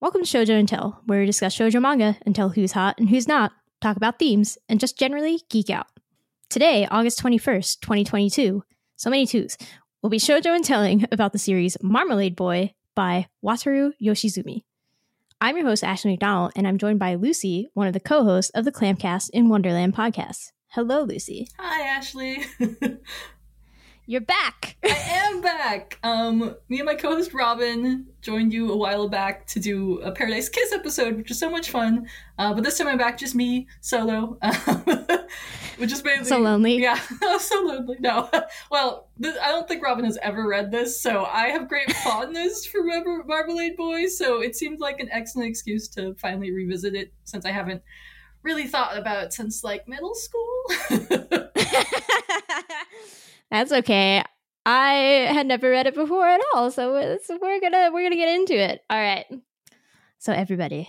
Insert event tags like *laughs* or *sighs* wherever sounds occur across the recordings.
Welcome to Shoujo and Tell, where we discuss shoujo manga and tell who's hot and who's not, talk about themes, and just generally geek out. Today, August 21st, 2022, so many twos, we'll be shoujo and telling about the series Marmalade Boy by Wataru Yoshizumi. I'm your host, Ashley McDonald, and I'm joined by Lucy, one of the co hosts of the Clamcast in Wonderland podcast. Hello, Lucy. Hi, Ashley. *laughs* You're back! I am back. Um, me and my co-host Robin joined you a while back to do a Paradise Kiss episode, which is so much fun. Uh, but this time I'm back, just me solo, *laughs* which is So lonely. Yeah, *laughs* so lonely. No, *laughs* well, th- I don't think Robin has ever read this, so I have great fondness for Mar- Marmalade Boy. So it seemed like an excellent excuse to finally revisit it, since I haven't really thought about it since like middle school. That's okay. I had never read it before at all, so we're gonna we're gonna get into it. All right. So everybody,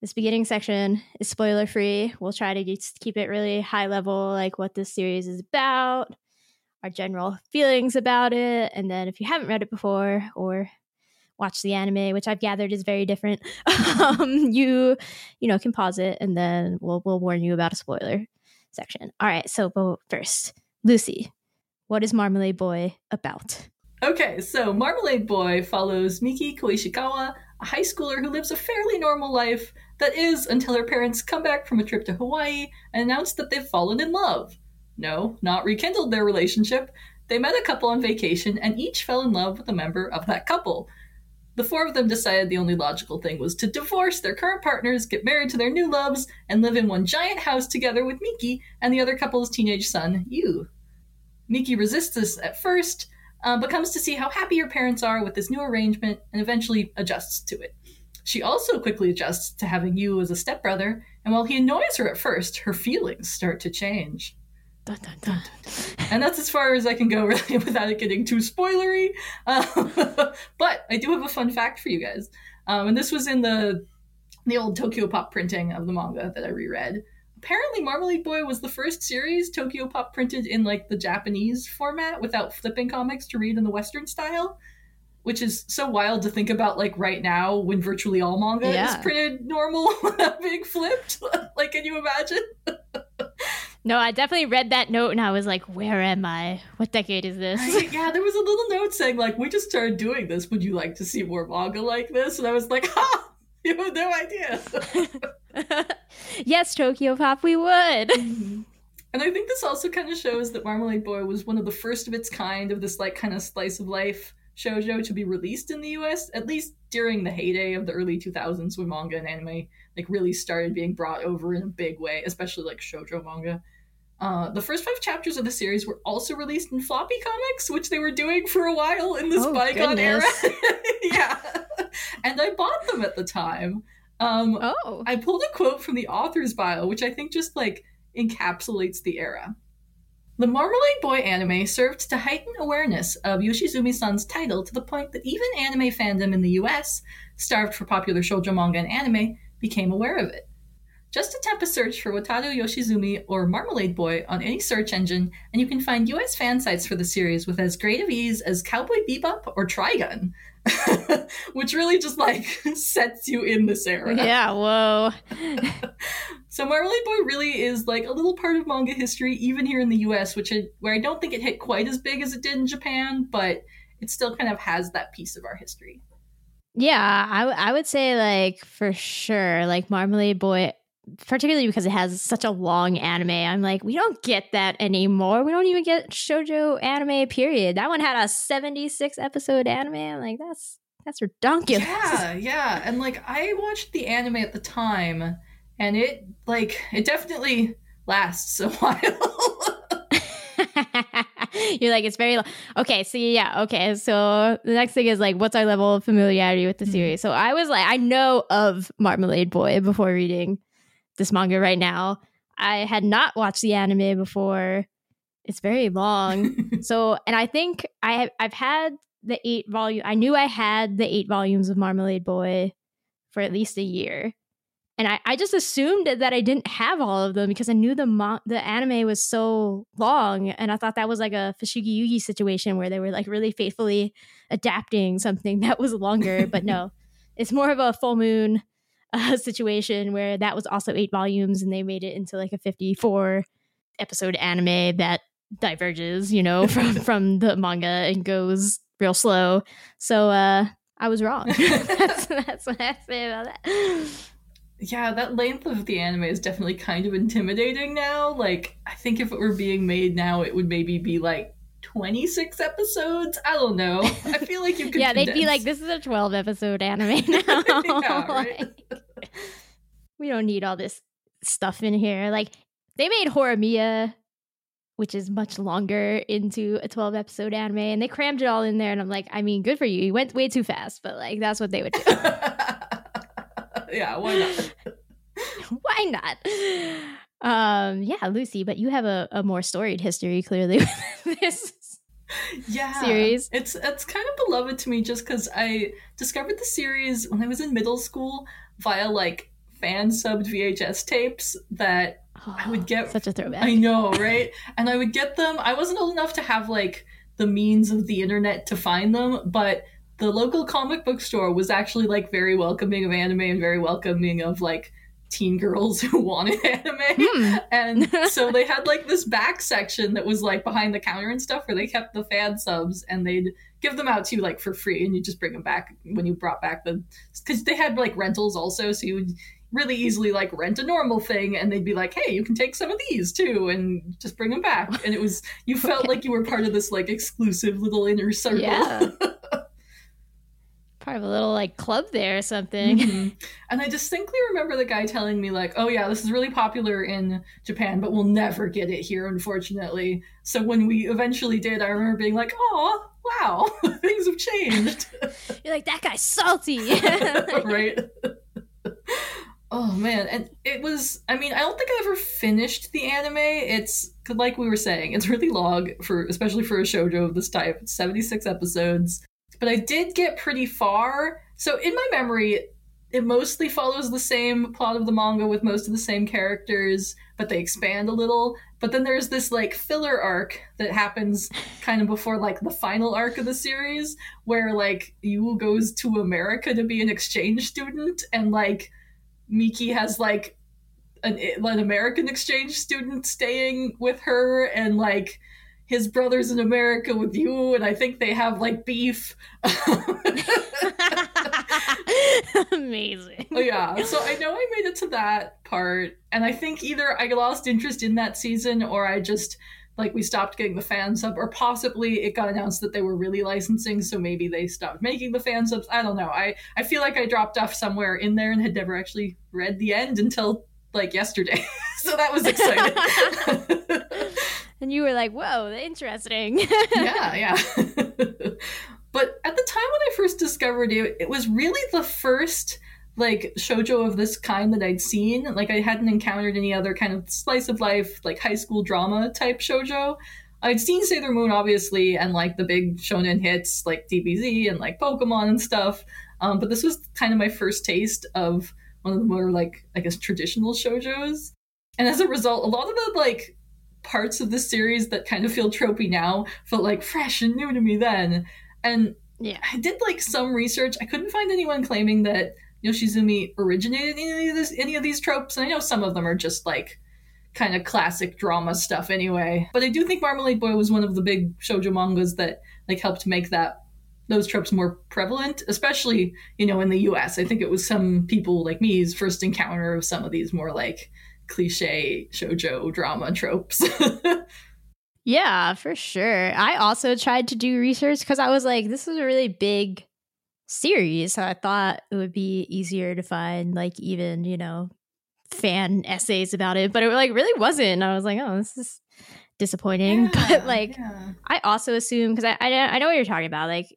this beginning section is spoiler free. We'll try to just keep it really high level, like what this series is about, our general feelings about it, and then if you haven't read it before or watched the anime, which I've gathered is very different, *laughs* um, you you know can pause it, and then we'll we'll warn you about a spoiler section. All right. So, but first, Lucy, what is Marmalade Boy about? Okay, so Marmalade Boy follows Miki Koishikawa, a high schooler who lives a fairly normal life that is until her parents come back from a trip to Hawaii and announce that they've fallen in love. No, not rekindled their relationship. They met a couple on vacation and each fell in love with a member of that couple. The four of them decided the only logical thing was to divorce their current partners, get married to their new loves, and live in one giant house together with Miki and the other couple's teenage son, Yu. Miki resists this at first, uh, but comes to see how happy her parents are with this new arrangement and eventually adjusts to it. She also quickly adjusts to having Yu as a stepbrother, and while he annoys her at first, her feelings start to change. Dun, dun, dun. And that's as far as I can go, *laughs* really, without it getting too spoilery. *laughs* But I do have a fun fact for you guys. Um, and this was in the the old Tokyo Pop printing of the manga that I reread. Apparently, Marmalade Boy was the first series Tokyo Pop printed in like the Japanese format without flipping comics to read in the Western style, which is so wild to think about. Like right now, when virtually all manga Yeah. is printed normal without *laughs* being flipped. *laughs* like, can you imagine? *laughs* No, I definitely read that note and I was like, where am I? What decade is this? Right? Yeah, there was a little note saying like, "We just started doing this. Would you like to see more manga like this?" And I was like, "Ha! *laughs* You have no idea." *laughs* yes, Tokyo Pop, we would. *laughs* Mm-hmm. and I think this also kind of shows that Marmalade Boy was one of the first of its kind of this like kind of slice of life shoujo to be released in the U.S. At least during the heyday of the early 2000s when manga and anime like really started being brought over in a big way, especially like shoujo manga. Uh, the first five chapters of the series were also released in floppy comics, which they were doing for a while in this Oh, bygone era. *laughs* yeah, and I bought them at the time. Um, Oh. I pulled a quote from the author's bio, which I think just like encapsulates the era. The Marmalade Boy anime served to heighten awareness of Yoshizumi san's title to the point that even anime fandom in the US, starved for popular shoujo manga and anime, became aware of it. Just attempt a search for Wataru Yoshizumi or Marmalade Boy on any search engine, and you can find US fan sites for the series with as great of ease as Cowboy Bebop or Trigun, *laughs* which really just like *laughs* sets you in this era. Yeah, whoa. *laughs* So Marmalade Boy really is like a little part of manga history, even here in the U.S., which I, where I don't think it hit quite as big as it did in Japan, but it still kind of has that piece of our history. Yeah, I, w- I would say like for sure, like Marmalade Boy, particularly because it has such a long anime. I'm like, we don't get that anymore. We don't even get shojo anime. Period. That one had a 76 episode anime. I'm like, that's that's redonkulous. Yeah, yeah, and like I watched the anime at the time, and it like it definitely lasts a *laughs* while. *laughs* You're like, it's very lo- okay. So yeah, okay. So the next thing is like, what's our level of familiarity with the Mhm. series? So I was like, I know of Marmalade Boy before reading this manga right now. I had not watched the anime before. It's very long. *laughs* so, and I think I have, I've had the eight volume. I knew I had the eight volumes of Marmalade Boy for at least a year, and I, I just assumed that I didn't have all of them because I knew the mo- the anime was so long, and I thought that was like a Fushigi Yugi situation where they were like really faithfully adapting something *laughs* that was longer. but no, it's more of a full moon *laughs* uh, situation where that was also eight volumes, and they made it into like a fifty four episode anime that diverges, you know, *laughs* from from the manga and goes real slow. So uh I was wrong. *laughs* that's, that's what I say about that. Yeah, that length of the anime is definitely kind of intimidating now. Like, I think if it were being made now, it would maybe be like 26 episodes. I don't know. I feel like you *laughs* could. yeah, they'd be like, this is a 12 episode anime *laughs* now. Yeah. *laughs* Like, we don't need all this stuff in here. Like, they made Horimiya, which is much longer, into a 12 episode anime, and they crammed it all in there. And I'm like, I mean, good for you. You went way too fast, but like, that's what they would do. yeah, why not? Why not? Um, yeah, Lucy, but you have a, a more storied history clearly *laughs* with this. yeah series. It's it's kind of beloved to me just because I discovered the series when I was in middle school via like fan subbed VHS tapes that I would get- such a throwback. I know, right? and I would get them. I wasn't old enough to have like the means of the internet to find them, but the local comic book store was actually like very welcoming of anime and very welcoming of like teen girls who wanted *laughs* anime. Hmm. And *laughs* so they had like this back section that was like behind the counter and stuff where they kept the fan subs and they'd give them out to you like for free and you just bring them back when you brought back the because they had like rentals also so you would really easily like rent a normal thing and they'd be like hey you can take some of these too and just bring them back and it was you felt Okay. like you were part of this like exclusive little inner circle Yeah. *laughs* Part of a little like club there or something. Mhm. *laughs* And I distinctly remember the guy telling me, like, oh, yeah, this is really popular in Japan, but we'll never get it here, unfortunately. So when we eventually did, I remember being like, oh, wow, *laughs* things have changed. *laughs* You're like, that guy's salty. right? oh, man. And it was, I mean, I don't think I ever finished the anime. It's, like we were saying, it's really long, for especially for a shoujo of this type. It's 76 episodes. But I did get pretty far. So in my memory, it mostly follows the same plot of the manga with most of the same characters, but they expand a little. But then there's this like filler arc that happens kind of before like the final arc of the series, where like Yu goes to America to be an exchange student, and like Miki has like an, an American exchange student staying with her, and like his brother's in America with Yu, and I think they have like beef. Amazing. Oh, yeah, so I know I made it to that part, and I think either I lost interest in that season or I just like we stopped getting the fan sub, or possibly it got announced that they were really licensing, so maybe they stopped making the fan subs. I don't know. I I feel like I dropped off somewhere in there and had never actually read the end until like yesterday, *laughs* so that was exciting. *laughs* And you were like, whoa, interesting. yeah, *laughs* yeah. *laughs* but at the time when I first discovered it, it was really the first like shojo of this kind that I'd seen. Like I hadn't encountered any other kind of slice of life, like high school drama type shojo. I'd seen Sailor Moon obviously, and like the big shonen hits like DBZ and like Pokemon and stuff. Um, but this was kind of my first taste of one of the more like I guess traditional shojos. And as a result, a lot of the like parts of the series that kind of feel tropey now felt like fresh and new to me then. And Yeah. I did like some research. I couldn't find anyone claiming that Yoshizumi originated any of this any of these tropes, and I know some of them are just like kind of classic drama stuff anyway. But I do think Marmalade Boy was one of the big shoujo mangas that like helped make that those tropes more prevalent, especially, you know, in the US. I think it was some people like me's first encounter of some of these more like cliche shojo drama tropes. *laughs* Yeah, for sure. I also tried to do research because I was like, this is a really big series. So I thought it would be easier to find, like, even, you know, fan essays about it. But it like really wasn't. I was like, oh, this is disappointing. *laughs* but like, yeah. I also assume because I, I I know what you're talking about. Like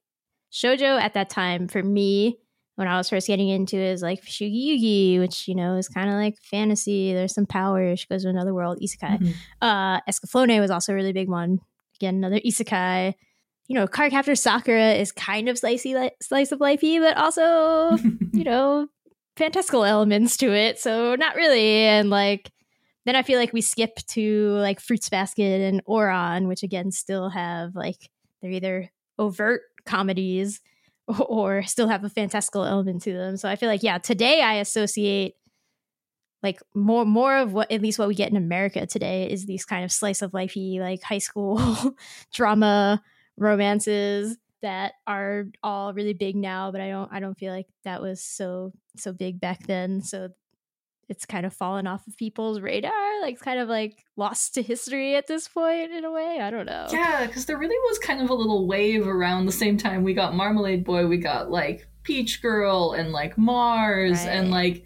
shojo at that time for me when I was first getting into it is like Fushigi Yugi, which you know is kind of like fantasy. There's some power. She goes to another world. Isekai. Mhm. Uh, Escaflowne was also a really big one. Again, another isekai. You know, Cardcaptor Sakura is kind of slicey li- slice of lifey, but also *laughs* you know fantastical elements to it, so not really. And like then I feel like we skip to like Fruits Basket and Ouran, which again still have like they're either overt comedies *laughs* or still have a fantastical element to them. So I feel like yeah, today I associate like more more of what at least what we get in America today is these kind of slice of lifey like high school *laughs* drama romances that are all really big now, but I don't I don't feel like that was so so big back then. So it's kind of fallen off of people's radar, like kind of like lost to history at this point in a way. I don't know. Yeah, because there really was kind of a little wave around the same time we got Marmalade Boy, we got like Peach Girl and like Mars Right. and like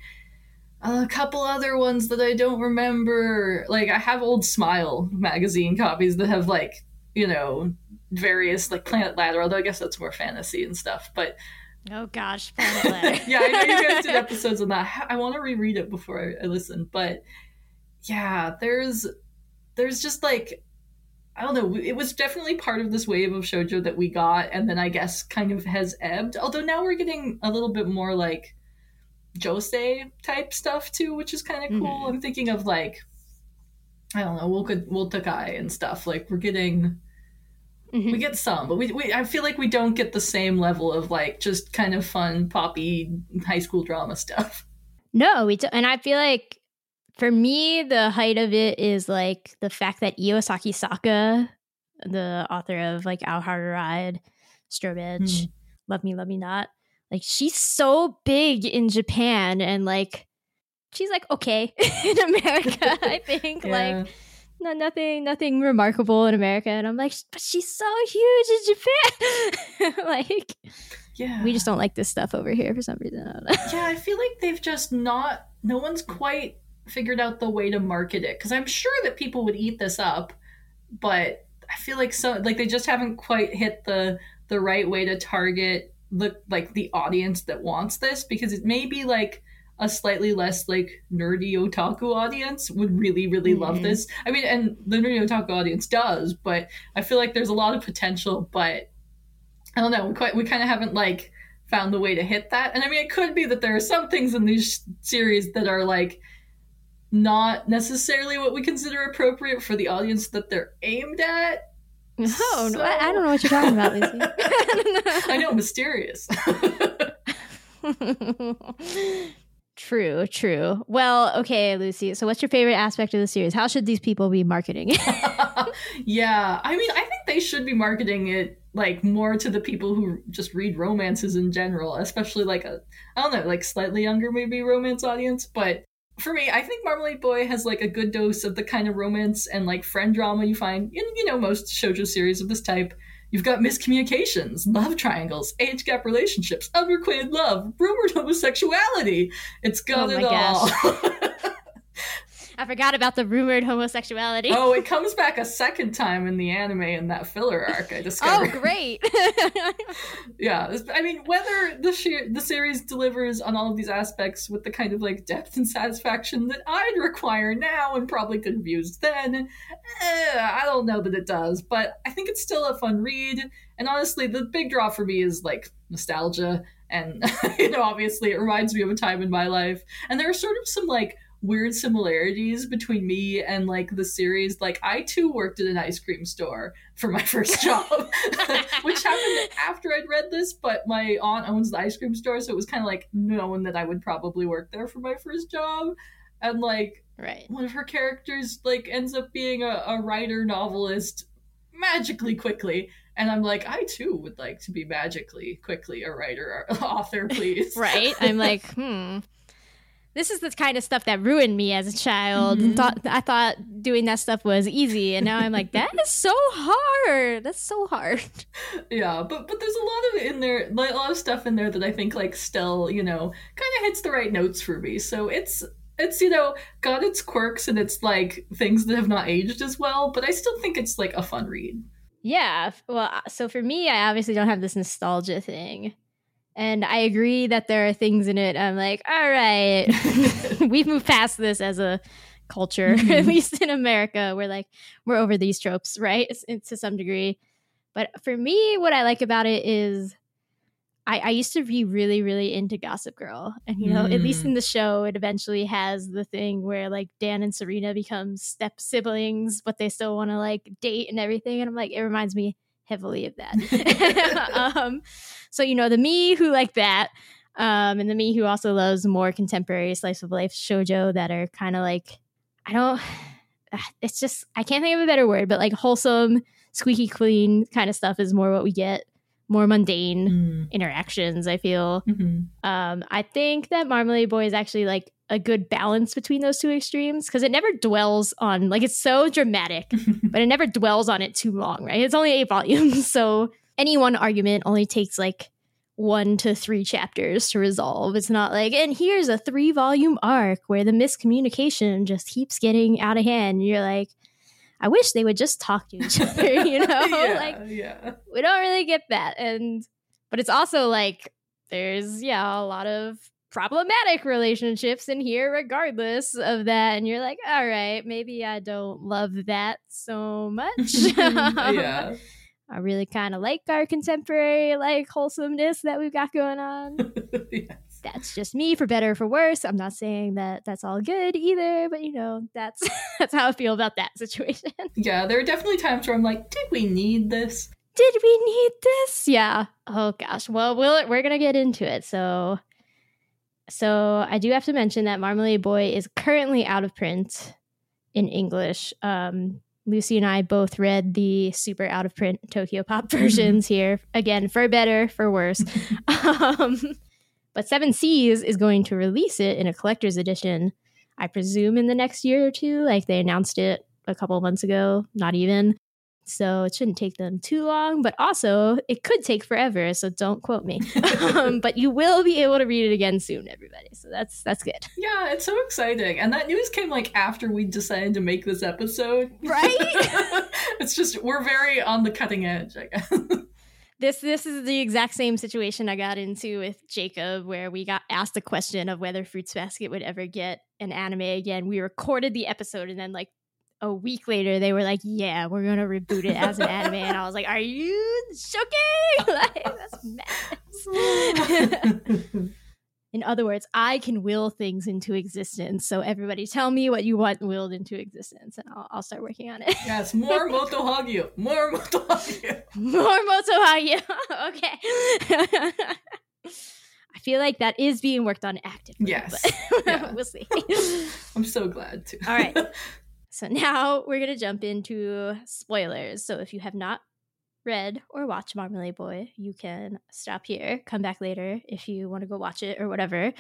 a couple other ones that I don't remember. Like I have old Smile magazine copies that have like, you know, various like Planet Ladder, although I guess that's more fantasy and stuff. But Oh gosh, *laughs* yeah, I know you guys did *laughs* episodes on that. I want to reread it before I, I listen, but yeah, there's there's just like I don't know. It was definitely part of this wave of shojo that we got, and then I guess kind of has ebbed. Although now we're getting a little bit more like josei type stuff too, which is kind of cool. Mhm. I'm thinking of like I don't know, Woka Wotakai and stuff. Like we're getting Mhm. we get some, but we, we I feel like we don't get the same level of like just kind of fun poppy high school drama stuff. *laughs* No, we do, and I feel like for me the height of it is like the fact that Io Sakisaka, the author of like Ao Haru Ride, Strobe Edge, Hmm. Love Me, Love Me Not, like she's so big in Japan and like she's like okay *laughs* in America. I think *laughs* Yeah. like no, nothing, nothing remarkable in America, and I'm like, but she's so huge in Japan. *laughs* like yeah, we just don't like this stuff over here for some reason. I don't know. yeah. I feel like they've just not. No one's quite figured out the way to market it because I'm sure that people would eat this up, but I feel like so like they just haven't quite hit the the right way to target the like the audience that wants this because it may be like a slightly less like nerdy otaku audience would really really love Mhm. this. I mean, and the nerdy otaku audience does, but I feel like there's a lot of potential, but I don't know. We quite we kind of haven't like found the way to hit that. And I mean, it could be that there are some things in these series that are like not necessarily what we consider appropriate for the audience that they're aimed at. Oh, no, So- I, I don't know what you're talking about, Lucy. *laughs* *laughs* I know, mysterious. *laughs* true, true. Well, okay, Lucy. So, what's your favorite aspect of the series? How should these people be marketing *laughs* yeah, I mean, I think they should be marketing it like more to the people who just read romances in general, especially like a I don't know, like slightly younger maybe romance audience, but for me, I think Marmalade Boy has like a good dose of the kind of romance and like friend drama you find in you know most shoujo series of this type. You've got miscommunications, love triangles, age gap relationships, unrequited love, rumored homosexuality. It's got Oh it all. *laughs* I forgot about the rumored homosexuality. oh, it *laughs* comes back a second time in the anime in that filler arc I discovered. Oh, great. *laughs* yeah, I mean, whether the she- the series delivers on all of these aspects with the kind of like depth and satisfaction that I'd require now and probably could have used then, eh, I don't know that it does. But I think it's still a fun read. And honestly, the big draw for me is like nostalgia, and *laughs* you know, obviously, it reminds me of a time in my life. And there are sort of some like weird similarities between me and like the series. Like, I too worked at an ice cream store for my first *laughs* job, *laughs* which happened after I'd read this. But my aunt owns the ice cream store, so it was kind of like known that I would probably work there for my first job. And like right. one of her characters like ends up being a, a writer novelist magically quickly. And I'm like, I too would like to be magically quickly a writer or *laughs* author, please. Right. I'm like, hmm. This is the kind of stuff that ruined me as a child. Mhm. Thought I thought doing that stuff was easy, and now I'm like, that is so hard. That's so hard. *laughs* yeah but but there's a lot of in there like, a lot of stuff in there that i think like still you know kind of hits the right notes for me so it's it's you know got its quirks and it's like things that have not aged as well but i still think it's like a fun read Yeah. Well, uh, so for me, I obviously don't have this nostalgia thing. And I agree that there are things in it. I'm like, all right, *laughs* *laughs* we've moved past this as a culture, *laughs* at Mhm. least in America. We're like, we're over these tropes, right? S- To some degree. But for me, what I like about it is I, I used to be really, really into Gossip Girl. And, you know, at least Mm. in the show, it eventually has the thing where like Dan and Serena become step siblings, but they still want to like date and everything. And I'm like, it reminds me heavily of that. *laughs* um, so, you know, the me who like that, um, and the me who also loves more contemporary slice of life shojo that are kind of like, I don't, *sighs* it's just, I can't think of a better word, but like wholesome, squeaky clean kind of stuff is more what we get, more mundane Mm. interactions, I feel. Mhm. Um, I think that Marmalade Boy is actually like a good balance between those two extremes because it never dwells on like it's so dramatic, *laughs* but it never dwells on it too long, right? It's only eight volumes, *laughs* so any one argument only takes like one to three chapters to resolve. It's not like, and here's a three volume arc where the miscommunication just keeps getting out of hand. And you're like, I wish they would just talk to each other, *laughs* you know? *laughs* yeah, Like yeah. we don't really get that and but it's also like there's yeah a lot of problematic relationships in here regardless of that and you're like all right maybe i don't love that so much *laughs* yeah. i really kind of like our contemporary like wholesomeness that we've got going on yes. That's just me for better or for worse i'm not saying that that's all good either but you know that's *laughs* that's how i feel about that situation *laughs* Yeah, there are definitely times where I'm like, did we need this? did we need this? Yeah. Oh gosh. Well, we'll we're gonna get into it. So, so I do have to mention that Marmalade Boy is currently out of print in English. Um, Lucy and I both read the super out of print Tokyo Pop *laughs* versions here again for better for worse. um, but Seven Seas is going to release it in a collector's edition. I presume in the next year or two. Like they announced it a couple of months ago, not even. So it shouldn't take them too long, but also it could take forever. So don't quote me. *laughs* um, but you will be able to read it again soon, everybody. So that's that's good, Yeah, it's so exciting. And that news came like after we decided to make this episode. right? *laughs* it's just we're very on the cutting edge, I guess. *laughs* this this is the exact same situation I got into with Jacob, where we got asked the question of whether Fruits Basket would ever get an anime again. We recorded the episode, and then like a week later, they were like, "Yeah, we're gonna reboot it as an anime," and I was like, "Are you joking? *laughs* like that's madness." *laughs* *laughs* In other words, I can will things into existence. So everybody, tell me what you want willed into existence, and I'll, I'll start working on it. *laughs* yes, more Moto Hagio. More Moto Hagio. *laughs* More Moto Hagio. *laughs* okay. I feel like that is being worked on actively. Yes. Yeah. we'll see. I'm so glad to. All right. So now we're going to jump into spoilers. So if you have not read or watched Marmalade Boy, you can stop here, come back later if you want to go watch it or whatever.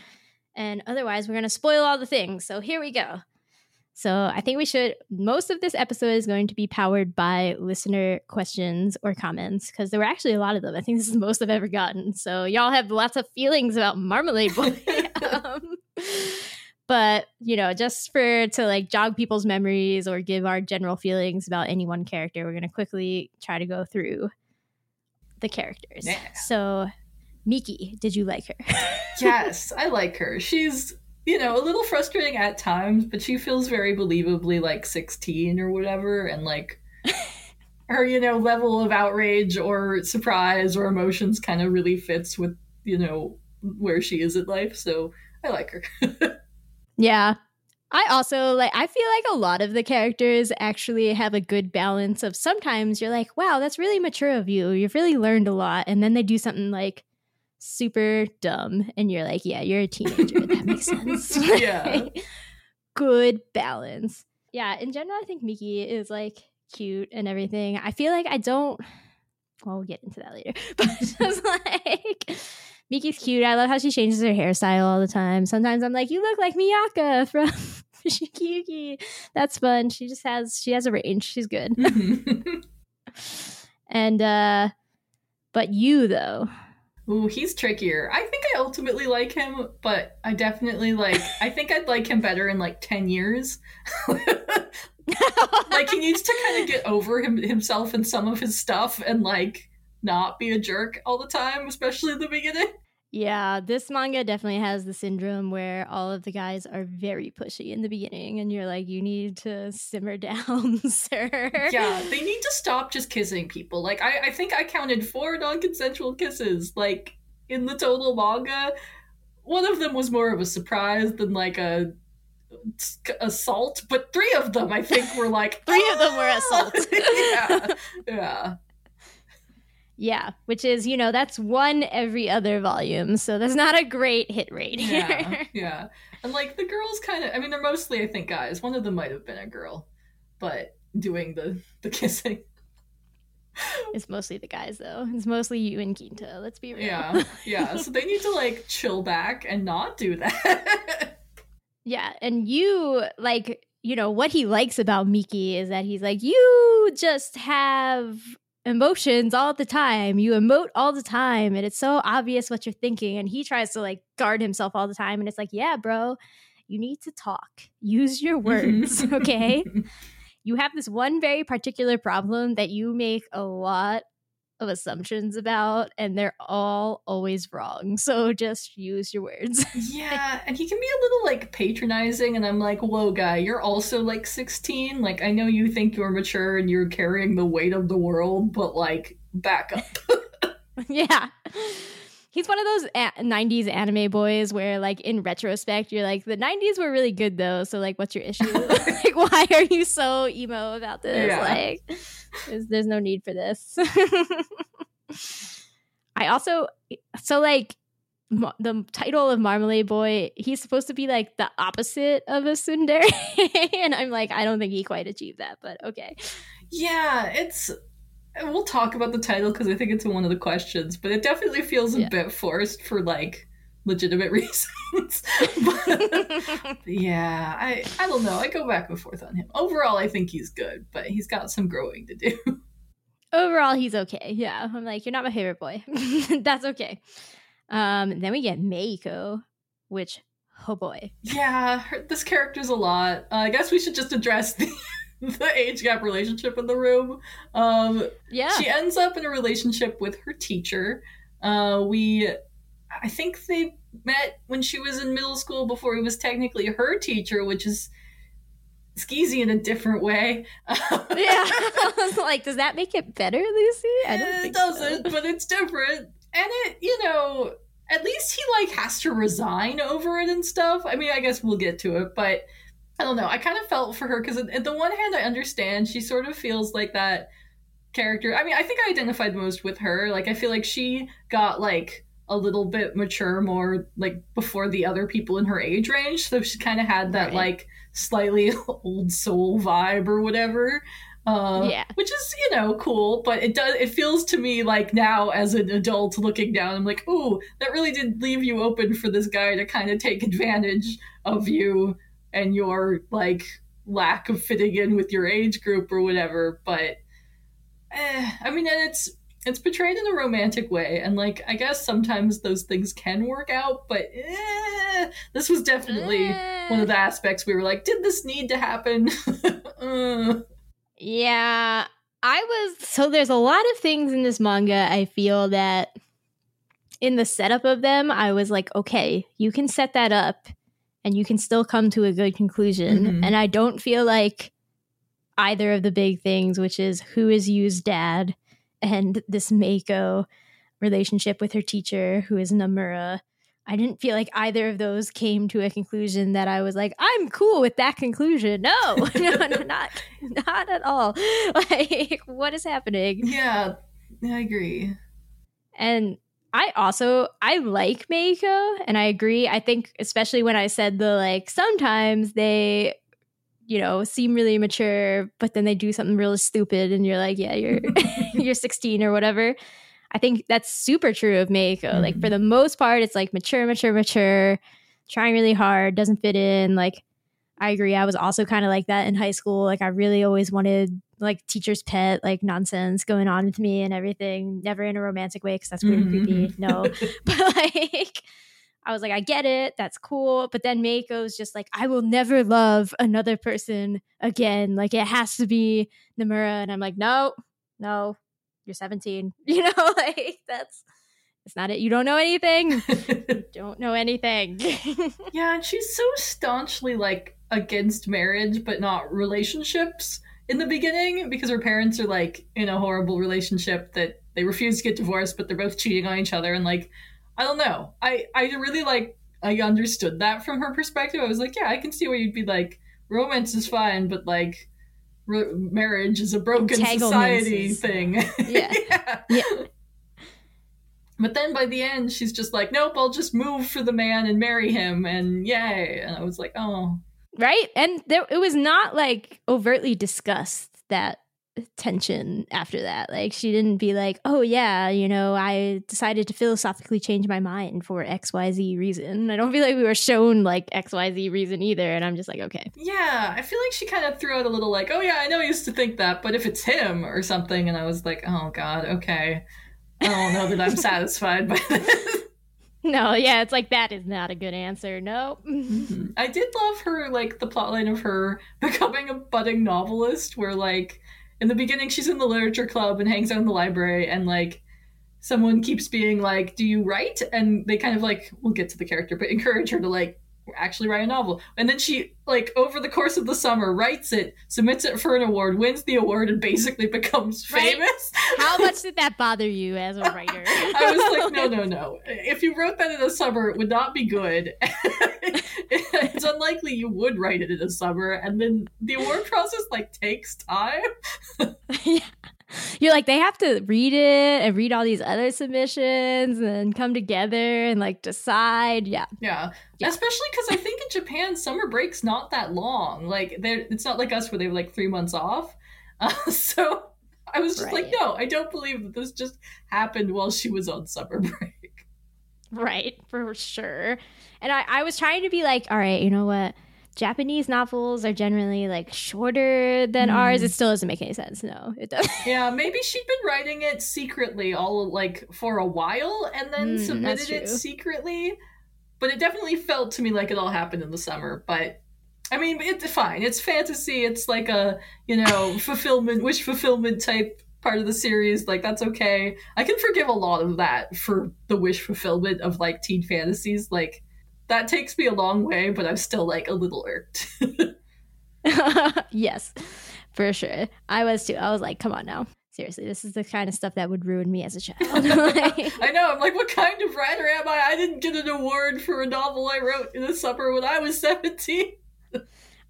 And otherwise, we're going to spoil all the things. So here we go. So I think we should, most of this episode is going to be powered by listener questions or comments because there were actually a lot of them. I think this is the most I've ever gotten. So y'all have lots of feelings about Marmalade Boy. *laughs* *laughs* um, but you know just for to like jog people's memories or give our general feelings about any one character we're going to quickly try to go through the characters Yeah. so miki did you like her *laughs* yes, I like her. She's, you know, a little frustrating at times, but she feels very believably like 16 or whatever. And like *laughs* her, you know, level of outrage or surprise or emotions kind of really fits with, you know, where she is in life. So I like her. *laughs* yeah. I also like i feel like a lot of the characters actually have a good balance of sometimes you're like wow that's really mature of you. You've really learned a lot. And then they do something like super dumb and you're like yeah you're a teenager. That makes *laughs* sense. Yeah. *laughs* good balance. Yeah in general i think miki is like cute and everything. I feel like i don't well we'll get into that later *laughs* but just like miki's cute i love how she changes her hairstyle all the time sometimes i'm like you look like Miaka from *laughs* Shikiyuki. that's fun she just has she has a range she's good *laughs* and uh but Yu though Ooh, he's trickier. I think I ultimately like him, but I definitely like. I think I'd like him better in like ten years. *laughs* like he needs to kind of get over him himself and some of his stuff, and like not be a jerk all the time, especially in the beginning. Yeah, this manga definitely has the syndrome where all of the guys are very pushy in the beginning, and you're like, you need to simmer *laughs* down, sir. Yeah, they need to stop just kissing people. Like I, I think I counted four non-consensual kisses. Like in the total manga. One of them was more of a surprise than like a assault, but three of them I think were like *laughs* Three of them were ah! assaults. *laughs* yeah, yeah, Yeah, which is, you know, that's one every other volume. So that's not a great hit rate here. yeah, yeah. And like the girls, kind of. I mean, they're mostly I think guys. One of them might have been a girl, but doing the the *laughs* kissing. it's mostly the guys, though. It's mostly Yu and Ginta. Let's be real. Yeah, yeah. *laughs* So they need to like chill back and not do that. *laughs* Yeah, and you like you know what he likes about Miki is that he's like you just have emotions all the time. You emote all the time and it's so obvious what you're thinking and he tries to like guard himself all the time and it's like, "Yeah, bro, you need to talk. Use your words, *laughs* okay? You have this one very particular problem that you make a lot of assumptions about and they're all always wrong. So just use your words." yeah, and *laughs* he can be a little like patronizing, and I'm like, whoa, guy, you're also like 16. Like, I know you think you're mature and you're carrying the weight of the world, but like, back up. *laughs* yeah. He's one of those a- 90s anime boys where, like, in retrospect, you're like, the 90s were really good, though. So, like, what's your issue? *laughs* *laughs* like, why are you so emo about this? Yeah. Like, there's, there's no need for this. *laughs* I also, so, like, ma- the title of Marmalade Boy, he's supposed to be like the opposite of a tsundere. and I'm like, I don't think he quite achieved that, but okay. Yeah, it's. We'll talk about the title because I think it's one of the questions, but it definitely feels a Yeah. bit forced for like legitimate *laughs* reasons. but *laughs* yeah, I I don't know. I go back and forth on him. Overall, I think he's good, but he's got some growing to do. *laughs* overall he's okay yeah i'm like you're not my favorite boy that's okay um then we get meiko which oh boy Yeah, her, this character's a lot. Uh, I guess we should just address the, *laughs* the age gap relationship in the room. Um, yeah She ends up in a relationship with her teacher. Uh, we, I think they met when she was in middle school before he was technically her teacher, which is skeezy in a different way. *laughs* yeah *laughs* i was like does that make it better lucy i don't it think doesn't, so. but it's different. And it, you know, at least he like has to resign over it and stuff. I mean, I guess we'll get to it, but I don't know. I kind of felt for her because, at the one hand, I understand she sort of feels like that character. I mean, I think I identified most with her. Like, I feel like she got like a little bit mature more like before the other people in her age range. So she kind of had that Right. like slightly *laughs* old soul vibe or whatever. Uh, Yeah. which is you know cool, but it does it feels to me like now as an adult looking down, I'm like, ooh, that really did leave you open for this guy to kind of take advantage of you and your like lack of fitting in with your age group or whatever. But eh, I mean, and it's it's portrayed in a romantic way, and like I guess sometimes those things can work out, but eh, this was definitely one of the aspects we were like, did this need to happen? *laughs* Uh. Yeah, I was so there's a lot of things in this manga I feel that in the setup of them I was like, okay, you can set that up and you can still come to a good conclusion. Mhm. And I don't feel like either of the big things, which is who is Yu's dad and this Mako relationship with her teacher, who is Namura. I didn't feel like either of those came to a conclusion that I was like, I'm cool with that conclusion. No, *laughs* no, no, not, not at all. *laughs* Like, what is happening? Yeah, I agree. And I also I like Mako, and I agree. I think especially when I said the like sometimes they, you know, seem really mature, but then they do something really stupid, and you're like, yeah, you're *laughs* *laughs* you're 16 or whatever. I think that's super true of Mako. Like for mm-hmm. the most part, it's like mature, mature, mature, trying really hard, doesn't fit in. Like I agree. I was also kind of like that in high school. Like I really always wanted like teacher's pet, like nonsense going on with me and everything. Never in a romantic way because that's weird and creepy. Mm-hmm. No, *laughs* but like I was like, I get it. That's cool. But then Mako's just like, I will never love another person again. Like it has to be Namura. And I'm like, no, no, you're 17. *laughs* You know, *laughs* like that's it's not it. You don't know anything. don't know anything. yeah, and she's so staunchly like against marriage but not relationships in the beginning because her parents are like in a horrible relationship that they refuse to get divorced but they're both cheating on each other and like I don't know. I I really like I understood that from her perspective. I was like, yeah, I can see where you'd be like, romance is fine, but like, r- marriage is a broken society thing. Yeah. yeah. *laughs* Yeah. But then by the end, she's just like, nope, I'll just move for the man and marry him, and yay. And I was like, oh, right and there it was not like overtly discussed that tension after that like she didn't be like oh yeah you know i decided to philosophically change my mind for xyz reason i don't feel like we were shown like xyz reason either and i'm just like okay yeah. I feel like she kind of threw out a little like, oh yeah, I know I used to think that, but if it's him or something, and I was like, oh god, okay. I don't know that I'm *laughs* satisfied by this. No yeah it's like that is not a good answer nope Mhm. *laughs* I did love her, like the plotline of her *laughs* becoming a budding novelist, where like in the beginning she's in the literature club and hangs out in the library, and like someone keeps being like, "Do you write?" And they kind of like, we'll get to the character, but encourage her to like actually write a novel. And then she like over the course of the summer writes it, submits it for an award, wins the award, and basically *laughs* becomes Right. famous. how *laughs* much did that bother you as a writer I was like, no, no, no. If you wrote that in the summer, it would not be good. *laughs* it's unlikely you would write it in the summer, and then the award process like takes time. yeah. You're like they have to read it and read all these other submissions and then come together and like decide. Yeah. Yeah, Yeah. especially because I think in Japan summer break's not that long. Like, they're, it's not like us where they have like three months off. *laughs* Uh, so I was just like, no, I don't believe that this just happened while she was on summer *laughs* break. Right, for sure. And I, I was trying to be like, all right, you know what? Japanese novels are generally like shorter than Mm. ours. It still doesn't make any sense. No, it doesn't. *laughs* Yeah, maybe she'd been writing it secretly all like for a while and then Mm, submitted it secretly. But it definitely felt to me like it all happened in the summer. But I mean, it's fine. It's fantasy. It's like a, you know, *laughs* fulfillment, wish fulfillment type part of the series. Like, that's okay. I can forgive a lot of that for the wish fulfillment of like teen fantasies. Like, that takes me a long way, but I'm still like a little irked. *laughs* *laughs* yes, for sure. I was too. I was like, come on now. Seriously, this is the kind of stuff that would ruin me as a child. *laughs* I know. I'm like, what kind of writer am I? I didn't get an award for a novel I wrote in the summer when I was 17.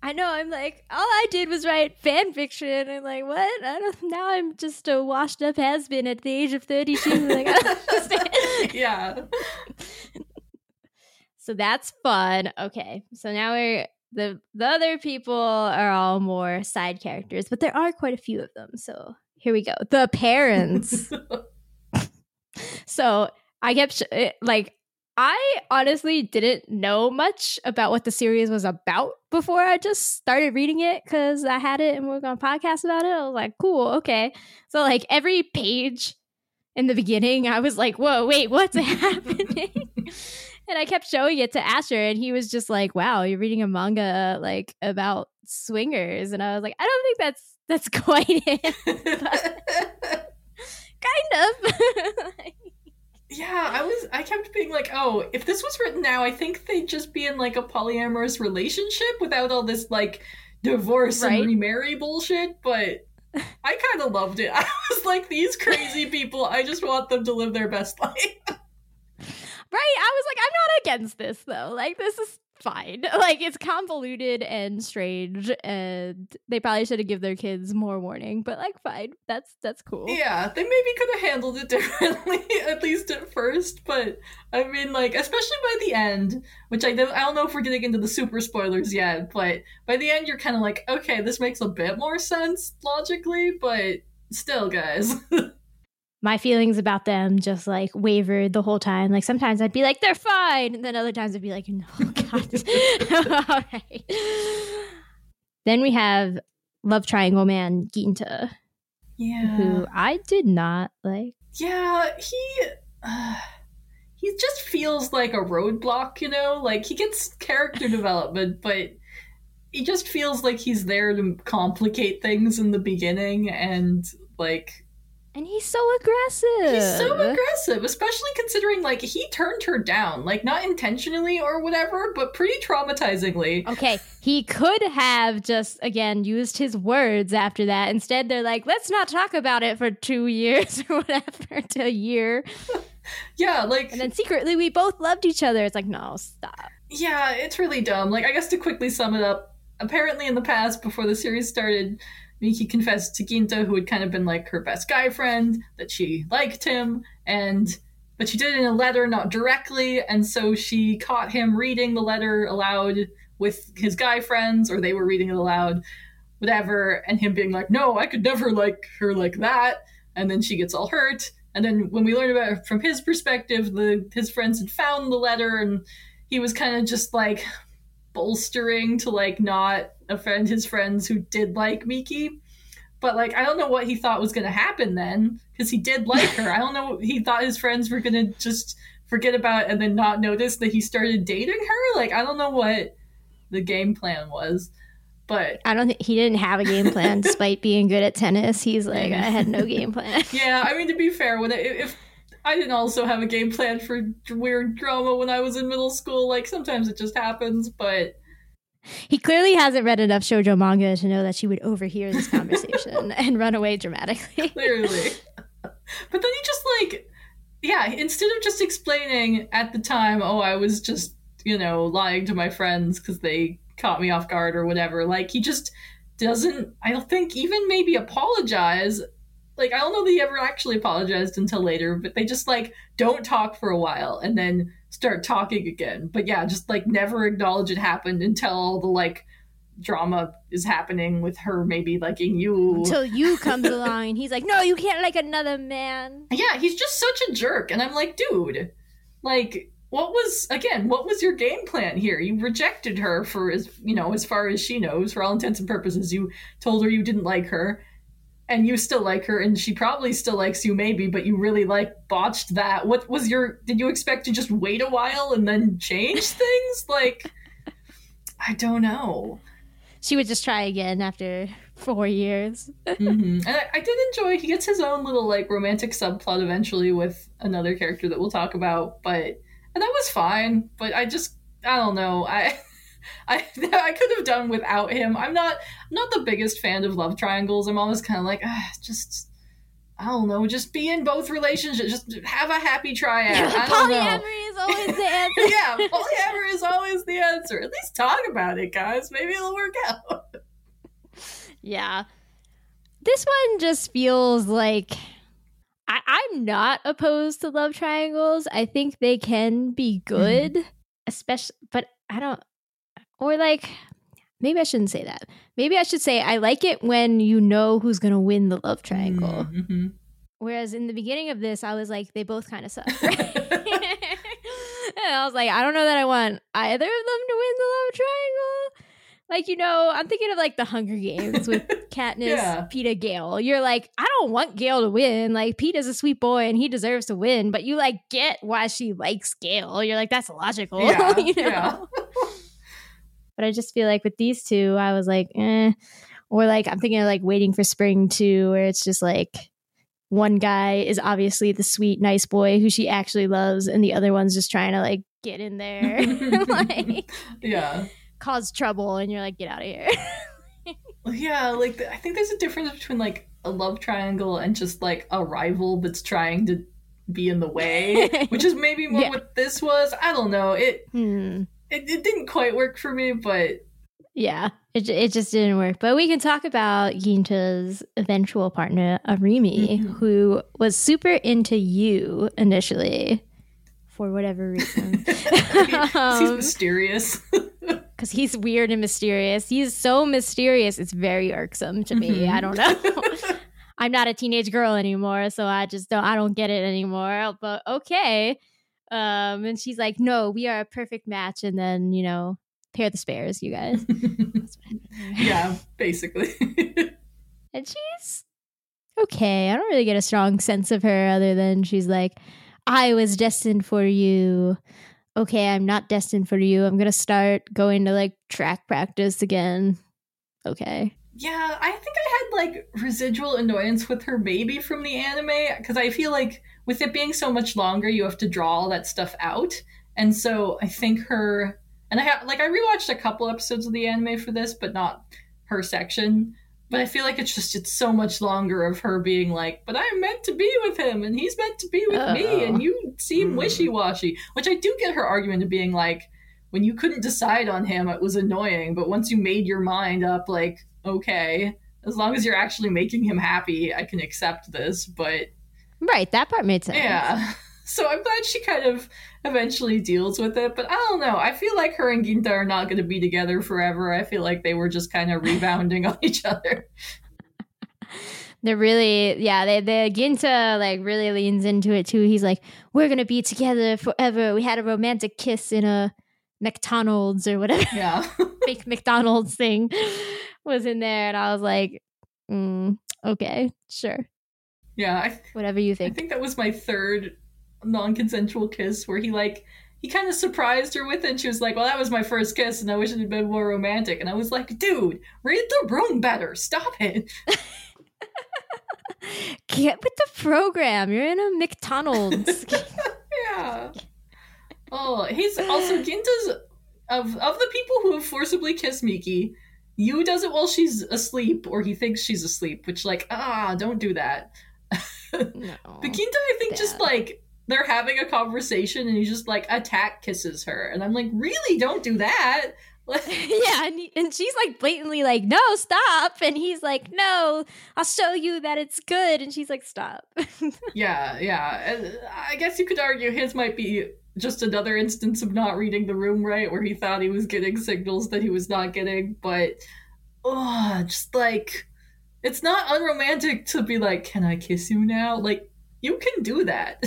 I know. I'm like, all I did was write fan fiction. I'm like, what? I don't. Now I'm just a washed up has been at the age of 32. Like, I don't understand. yeah. So that's fun. Okay, so now we're the the other people are all more side characters, but there are quite a few of them. So here we go. The parents. *laughs* so I kept sh- eh, like I honestly didn't know much about what the series was about before I just started reading it because I had it and we were going to podcast about it. I was like, cool, okay. So like every page in the beginning, I was like, whoa, wait, what's *laughs* happening? And I kept showing it to Asher, and he was just like, wow, you're reading a manga like about swingers, and I was like, I don't think that's that's *laughs* quite it, *laughs* kind of. *laughs* yeah, I was I kept being like, "Oh, if this was written now, I think they'd just be in like a polyamorous relationship without all this like divorce Right. and remarry bullshit." But I kind of loved it. I was like, "These crazy people, I just want them to live their best life." Right? I was like, I'm not against this though. Like, this is fine. *laughs* Like, it's convoluted and strange, and they probably should have give their kids more warning. But like, fine. That's that's cool. Yeah, they maybe could have handled it *laughs* differently, at least at first. But I mean, like, especially by the end, which I don't, I don't know if we're getting into the super spoilers yet, but by the end, you're kind of like, okay, this makes a bit more sense logically, but still, guys. *laughs* My feelings about them just like wavered the whole time. Like sometimes I'd be like, they're fine, and then other times I'd be like, no, *laughs* God. *laughs* All right. Then we have Love Triangle Man Ginta, yeah, who I did not like. yeah, he. Uh, he just feels like a roadblock, you know? Like, he gets character *laughs* development, but he just feels like he's there to complicate things in the beginning and, like, And he's so aggressive. He's so aggressive, especially considering like he turned her down, like not intentionally or whatever, but pretty traumatizingly. Okay, he could have just again used his words after that. Instead, they're like, "Let's not talk about it for two years *laughs* or whatever *laughs* to a year." *laughs* Yeah, like And then secretly we both loved each other. It's like, no, stop. Yeah, it's really dumb. Like, I guess to quickly sum it up, apparently in the past, before the series started, Miki confessed to Ginta, who had kind of been like her best guy friend, that she liked him, and but she did it in a letter, not directly, and so she caught him reading the letter aloud with his guy friends, or they were reading it aloud, whatever, and him being like, "No, I could never like her like that," and then she gets all hurt. And then when we learned about it from his perspective, the his friends had found the letter and he was kind of just like bolstering to like not offend his friends who did like Miki. But like I don't know what he thought was going to happen then because he did like her. I don't know he thought his friends were going to just forget about it and then not notice that he started dating her. Like I don't know what the game plan was. But I don't think he didn't have a game plan despite being good at tennis. He's like, I had no *laughs* game plan. yeah, I mean to be fair, when it, if I didn't also have a game plan for weird drama when I was in middle school. Like sometimes it just happens, but he clearly hasn't read enough shoujo manga to know that she would overhear this conversation *laughs* and run away dramatically. Clearly. but then he just like yeah, instead of just explaining at the time, oh, I was just, you know, lying to my friends because they caught me off guard or whatever, like he just doesn't I don't think even maybe apologize like I don't know that he ever actually apologized until later, but they just like don't talk for a while and then start talking again. But yeah, just like never acknowledge it happened until all the like drama is happening with her maybe liking Yu until Yu comes along and he's like, "No, you can't like another man." Yeah, he's just such a jerk, and I'm like, dude, like. What was again? What was your game plan here? You rejected her for as you know, as far as she knows, for all intents and purposes. You told her you didn't like her, and you still like her and she probably still likes you maybe but you really like botched that. What was your did you expect to just wait a while and then change things? Like i don't know. She would just try again after four years. Mm-hmm. *laughs* and I, I, did enjoy he gets his own little like romantic subplot eventually with another character that we'll talk about but and that was fine but i just i don't know. I *laughs* I I could have done without him. I'm not not the biggest fan of love triangles. I'm always kind of like ah, just I don't know, just be in both relationships. Just have a happy triad. polyamory is always the *laughs* answer. yeah, polyamory is always the answer. At least talk about it, guys. Maybe it'll work out. *laughs* yeah. This one just feels like I, am not opposed to love triangles. I think they can be good, mm. especially, but I don't. Or like maybe I shouldn't say that. Maybe I should say I like it when you know who's going to win the love triangle. Mm-hmm. Whereas in the beginning of this, I was like, they both kind of suck. *laughs* *laughs* and I was like, I don't know that I want either of them to win the love triangle. Like, you know, I'm thinking of like the Hunger Games with *laughs* Katniss, yeah. Peeta, Gale. You're like, I don't want Gale to win. Like, Peeta's a sweet boy and he deserves to win, but you like get why she likes Gale. You're like, that's logical. Yeah, you know? yeah. But I just feel like with these two, I was like, eh. Or like I'm thinking of like waiting for spring too, where it's just like one guy is obviously the sweet, nice boy who she actually loves, and the other one's just trying to like get in there, *laughs* *laughs* like yeah, cause trouble, and you're like, get out of here. yeah, like I think there's a difference between like a love triangle and just like a rival that's trying to be in the way, *laughs* which is maybe more yeah. what this was. I don't know. It hmm it, it didn't quite work for me, but yeah, it it just didn't work. But we can talk about Ginta's eventual partner, Arimi, mm-hmm. who was super into Yu initially for whatever reason. *laughs* he's um, mysterious. *laughs* Because he's weird and mysterious. He's so mysterious, it's very irksome to me. Mm-hmm. I don't know. *laughs* I'm not a teenage girl anymore, so I just don't I don't get it anymore. But okay. Um, and she's like, "No, we are a perfect match." And then you know, pair the spares, you guys. *laughs* yeah, basically. *laughs* and she's okay. I don't really get a strong sense of her other than she's like, "I was destined for you." Okay, I'm not destined for you. I'm gonna start going to like track practice again. Okay. Yeah, I think I had like residual annoyance with her maybe from the anime because I feel like with it being so much longer, you have to draw all that stuff out. And so I think her and I have like I rewatched a couple episodes of the anime for this, but not her section. But I feel like it's just it's so much longer of her being like, "But I'm meant to be with him, and he's meant to be with me, Oh. and you seem Hmm. wishy washy." Which I do get her argument of being like, when you couldn't decide on him, it was annoying. But once you made your mind up, like, okay, as long as you're actually making him happy, I can accept this. But Right, that part made sense. yeah. *laughs* So I'm glad she kind of eventually deals with it, but I don't know. I feel like her and Ginta are not going to be together forever. I feel like they were just kind of rebounding *laughs* on each other. They're really, yeah, they, they, Ginta, like, really leans into it, too. He's like, we're gonna be together forever. We had a romantic kiss in a McDonald's or whatever. *laughs* Yeah. fake McDonald's thing was in there, and I was like, mm, okay, sure, yeah. I, whatever you think. I think. that was my third non consensual kiss where he, like, he kind of surprised her with it. And she was like, Well, that was my first kiss, and I wish it had been more romantic. And I was like, Dude, read the room better. Stop it. *laughs* Get with the program. You're in a McDonald's. *laughs* Yeah. Oh, he's also Ginta's of of the people who have forcibly kissed Miki. Yu does it while she's asleep, or he thinks she's asleep. Which, like, ah, don't do that. No. But Ginta, I think, just like they're having a conversation, and he just like attack kisses her, and I'm like, really, don't do that. *laughs* *laughs* Yeah, and, he- and she's like blatantly like, "No, stop!" And he's like, "No, I'll show you that it's good." And she's like, "Stop." *laughs* yeah, yeah. And I guess you could argue his might be just another instance of not reading the room right, where he thought he was getting signals that he was not getting. But, oh, just like, it's not unromantic to be like, "Can I kiss you now?" Like, you can do that.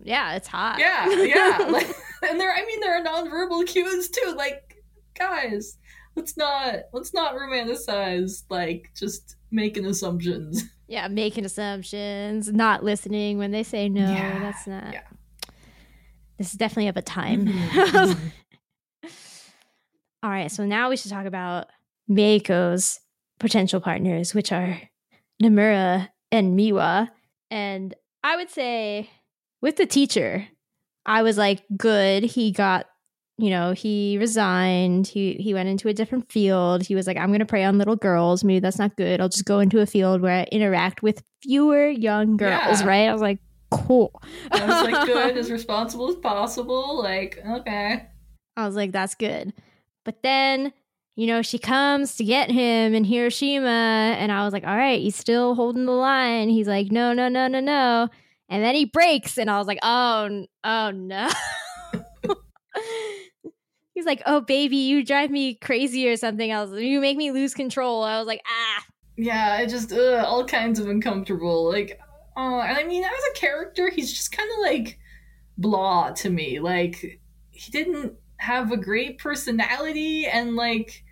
yeah, it's hot. yeah, yeah. *laughs* Like, and there, I mean, there are nonverbal cues too. Like, guys, let's not let's not romanticize like just making assumptions. yeah, making assumptions, not listening when they say no. Yeah, that's not. yeah. This is definitely of a time. Mhm. *laughs* All right, so now we should talk about Meiko's potential partners, which are Namura and Miwa. And I would say with the teacher, I was like, good. He got, you know, he resigned. He he went into a different field. He was like, I'm gonna prey on little girls. Maybe that's not good. I'll just go into a field where I interact with fewer young girls, Yeah. right? I was like, cool. I was like, *laughs* good, as responsible as possible. Like, okay. I was like, that's good. But then, you know, she comes to get him in Hiroshima, and I was like, all right, he's still holding the line. He's like, no, no, no, no, no. And then he breaks, and I was like, oh, oh no. *laughs* he's like, oh, baby, you drive me crazy or something. Was you make me lose control. I was like, ah. Yeah, I just ugh, all kinds of uncomfortable. Like, and I mean, as a character, he's just kind of like blah to me. Like, he didn't have a great personality, and like,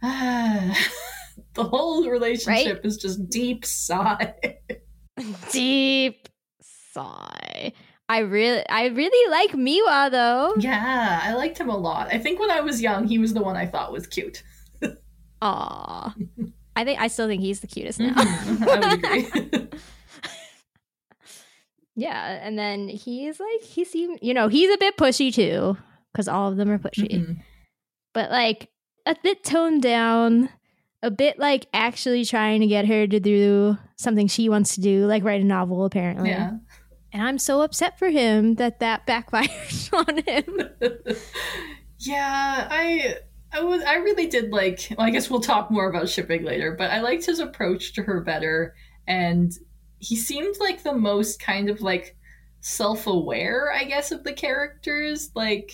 *sighs* the whole relationship is just deep sigh. *laughs* Deep sigh. I really, I really like Miwa though. yeah, I liked him a lot. I think when I was young, he was the one I thought was cute. *laughs* Aw. I think I still think he's the cutest now. Mhm, I would agree. *laughs* yeah, and then he's like he seemed, you know, he's a bit pushy too, because all of them are pushy, Mhm. but like a bit toned down, a bit like actually trying to get her to do something she wants to do, like write a novel apparently. Yeah. And I'm so upset for him that that backfired *laughs* on him. *laughs* yeah, I I was I really did like well, I guess we'll talk more about shipping later, but I liked his approach to her better and he seemed like the most kind of like self-aware, I guess, of the characters. Like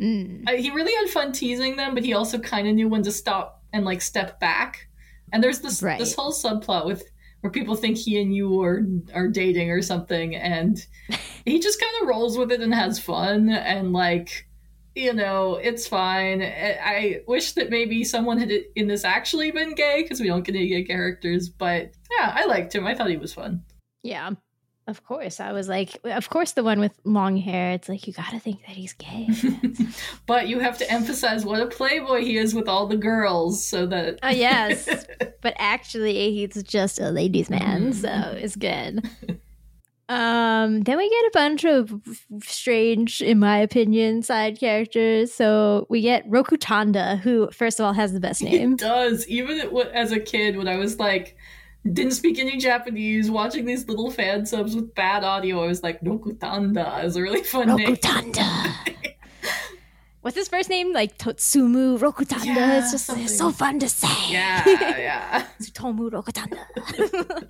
Mm. I, he really had fun teasing them, but he also kind of knew when to stop and like step back. And there's this Right. this whole subplot with where people think he and Yu are are dating or something, and he just kind of rolls with it and has fun and like you know it's fine. I, I wish that maybe someone had in this actually been gay because we don't get any gay characters, but yeah, I liked him. I thought he was fun. Yeah. Of course. I was like, of course, the one with long hair. It's like, you got to think that he's gay. *laughs* but you have to emphasize what a playboy he is with all the girls, so that Oh, yes. *laughs* but actually, he's just a ladies' man. Mhm. So it's good. Um, then we get a bunch of strange, in my opinion, side characters. So we get Rokutanda, who, first of all, has the best It name. does. Even as a kid, when I was like, didn't speak any Japanese, watching these little fan subs with bad audio, I was like, Rokutanda is a really fun name. Rokutanda. *laughs* What's his first name? Like Totsumu Rokutanda. Yeah, it's just so fun to say. Yeah, yeah. *laughs* Tsutomu Rokutanda. *laughs*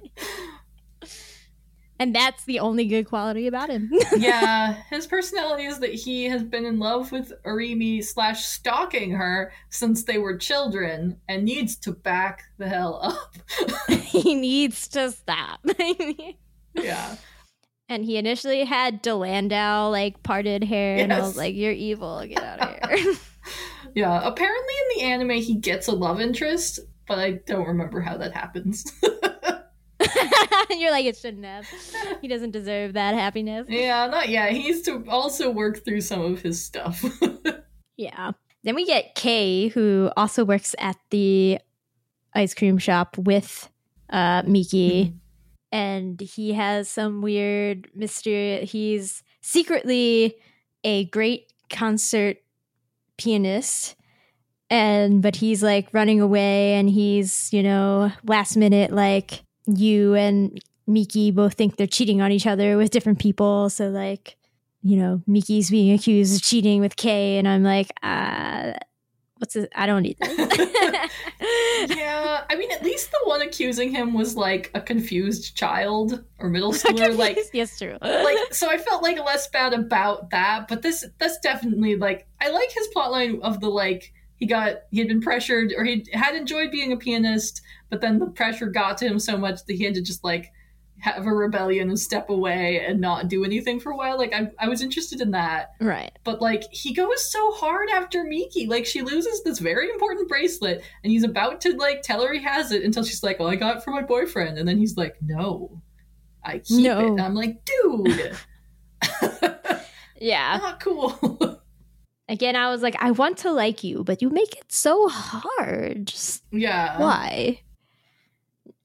and that's the only good quality about him. *laughs* yeah, his personality is that he has been in love with Arimi slash stalking her since they were children and needs to back the hell up. *laughs* *laughs* he needs to stop. yeah. and he initially had Delandau like parted hair, and I was like, "You're evil. Get out of here." Yeah. Apparently in the anime he gets a love interest, but I don't remember how that happens. *laughs* You're like, "It shouldn't have. He doesn't deserve that happiness." yeah, not yet. He needs to also work through some of his stuff. *laughs* Yeah. Then we get Kei, who also works at the ice cream shop with uh, Miki, *laughs* and he has some weird mystery. He's secretly a great concert pianist, and but he's like running away, and he's you know last minute like you and Miki both think they're cheating on each other with different people, so like you know, Miki's being accused of cheating with Kei, and I'm like, uh, what's this? I don't need this. *laughs* yeah, I mean, at least the one accusing him was like a confused child or middle *laughs* schooler. like, yes, true. like so I felt like less bad about that, but this that's definitely like I like his plotline of the like he got he had been pressured or he had enjoyed being a pianist, but then the pressure got to him so much that he had to just like have a rebellion and step away and not do anything for a while. Like I I was interested in that. right. But like he goes so hard after Miki. Like she loses this very important bracelet and he's about to like tell her he has it until she's like, "Oh, I got it for my boyfriend." And then he's like, "No. I keep No. it." And I'm like, "Dude, *laughs* *laughs* Yeah. not cool." *laughs* Again, I was like, I want to like you, but you make it so hard. Just yeah. why?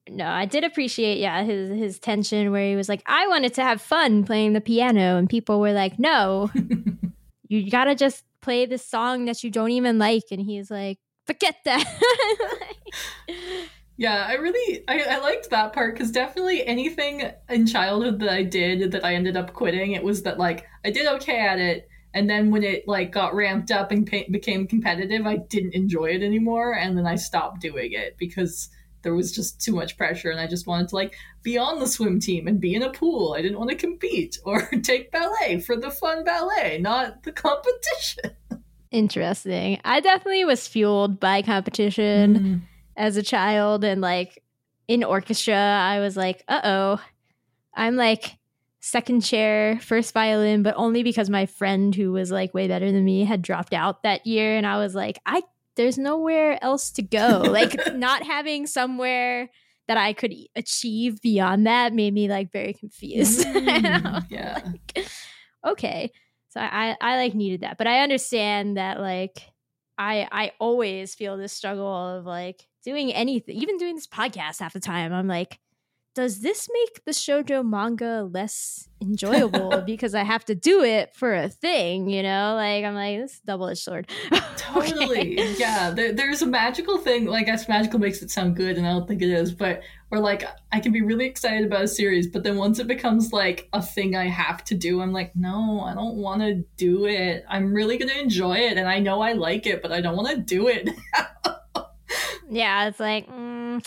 No, I did appreciate, yeah, his his tension where he was like, I wanted to have fun playing the piano, and people were like, No, *laughs* you gotta just play this song that you don't even like, and he's like, Forget that. *laughs* Yeah, I really I, I liked that part because definitely anything in childhood that I did that I ended up quitting, it was that like I did okay at it, and then when it like got ramped up and pa- became competitive, I didn't enjoy it anymore, and then I stopped doing it because there was just too much pressure, and I just wanted to like be on the swim team and be in a pool. I didn't want to compete or *laughs* take ballet for the fun ballet, not the competition. *laughs* Interesting. I definitely was fueled by competition. Mm-hmm. as a child and like in orchestra i was like uh-oh i'm like second chair first violin but only because my friend who was like way better than me had dropped out that year. And i was like i there's nowhere else to go. *laughs* Like not having somewhere that i could achieve beyond that made me like very confused. *laughs* And I was Mm, yeah. okay. So I, I like needed that. But i understand that like i i always feel this struggle of like doing anything even doing this podcast half the time. I'm like does this make the shoujo manga less enjoyable *laughs* because i have to do it for a thing you know like i'm like this is a double-edged sword *laughs* Totally. Okay. Yeah. There, there's a magical thing. Like, I guess magical makes it sound good, and I don't think it is. But where like I can be really excited about a series, but then once it becomes like a thing I have to do, I'm like, no, I don't want to do it. I'm really gonna enjoy it, and I know I like it, but I don't want to do it. *laughs* yeah it's like mm,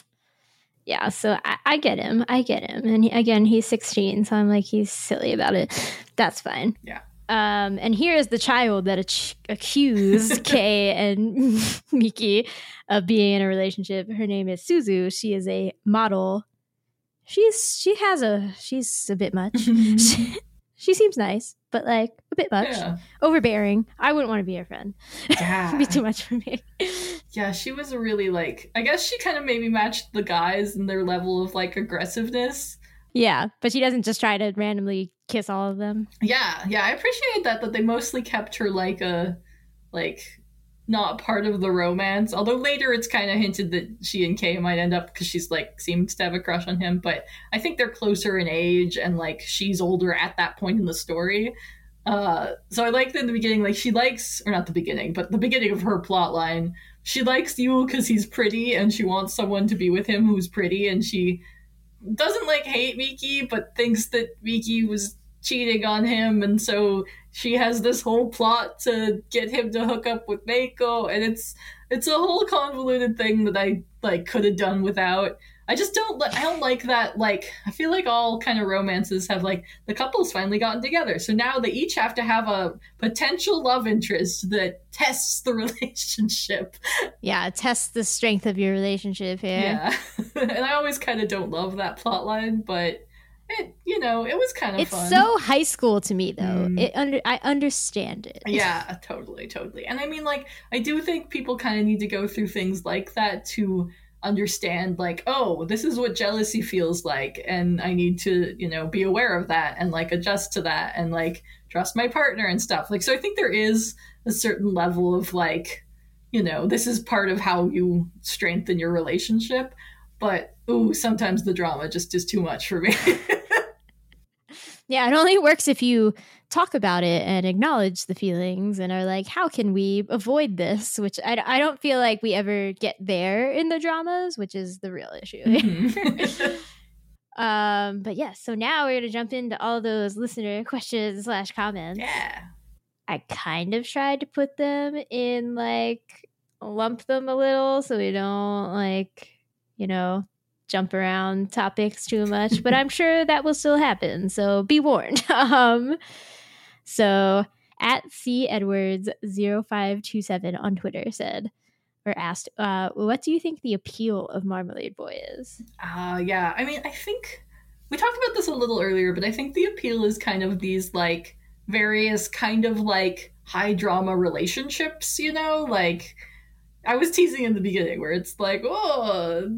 yeah so I, I get him i get him. And he, again he's 16 so i'm like he's silly about it. That's fine. Yeah. um and here is the child that ach- accused *laughs* kay and *laughs* miki of being in a relationship. Her name is suzu. She is a model. She's she has a she's a bit much. she, *laughs* she seems nice but like a bit much yeah. overbearing i wouldn't want to be her friend *laughs* Yeah. Be too much for me Yeah, she was really like. I guess she kind of maybe matched the guys and their level of like aggressiveness. Yeah, but she doesn't just try to randomly kiss all of them. Yeah, yeah, I appreciated that that they mostly kept her like a like not part of the romance. Although later it's kind of hinted that she and Kei might end up because she's like seems to have a crush on him. But I think they're closer in age and like she's older at that point in the story. Uh, so I like that in the beginning, like she likes, or not the beginning, but the beginning of her plot line. She likes Yu because he's pretty and she wants someone to be with him who's pretty. And she doesn't like hate Miki, but thinks that Miki was cheating on him. And so she has this whole plot to get him to hook up with Mako, And it's, it's a whole convoluted thing that I like could have done without. I just don't. I don't like that. Like, I feel like all kind of romances have like the couples finally gotten together, so now they each have to have a potential love interest that tests the *laughs* relationship. Yeah, test the strength of your relationship here. Yeah, *laughs* and I always kind of don't love that plot line, but it, you know, it was kind of It's fun. so high school to me though. Mm. It under I understand it. yeah, totally, totally. And I mean, like, I do think people kind of need to go through things like that to understand, like, oh, this is what jealousy feels like, and I need to, you know, be aware of that and like adjust to that and like trust my partner and stuff. Like, so I think there is a certain level of like, you know, this is part of how you strengthen your relationship. But ooh, sometimes the drama just is too much for me. Yeah, it only works if you talk about it and acknowledge the feelings and are like, how can we avoid this? Which I, I don't feel like we ever get there in the dramas, which is the real issue. Mhm. *laughs* *laughs* um, but yeah, so now we're going to jump into all those listener questions slash comments. yeah. I kind of tried to put them in like lump them a little so we don't like, you know, jump around topics too much, but I'm sure that will still happen. So be warned. *laughs* um so at C Edwards 0527 on Twitter said or asked, uh, what do you think the appeal of Marmalade Boy is? Uh, yeah. I mean, I think we talked about this a little earlier, but I think the appeal is kind of these like various kind of like high drama relationships, you know? Like, I was teasing in the beginning where it's like, oh,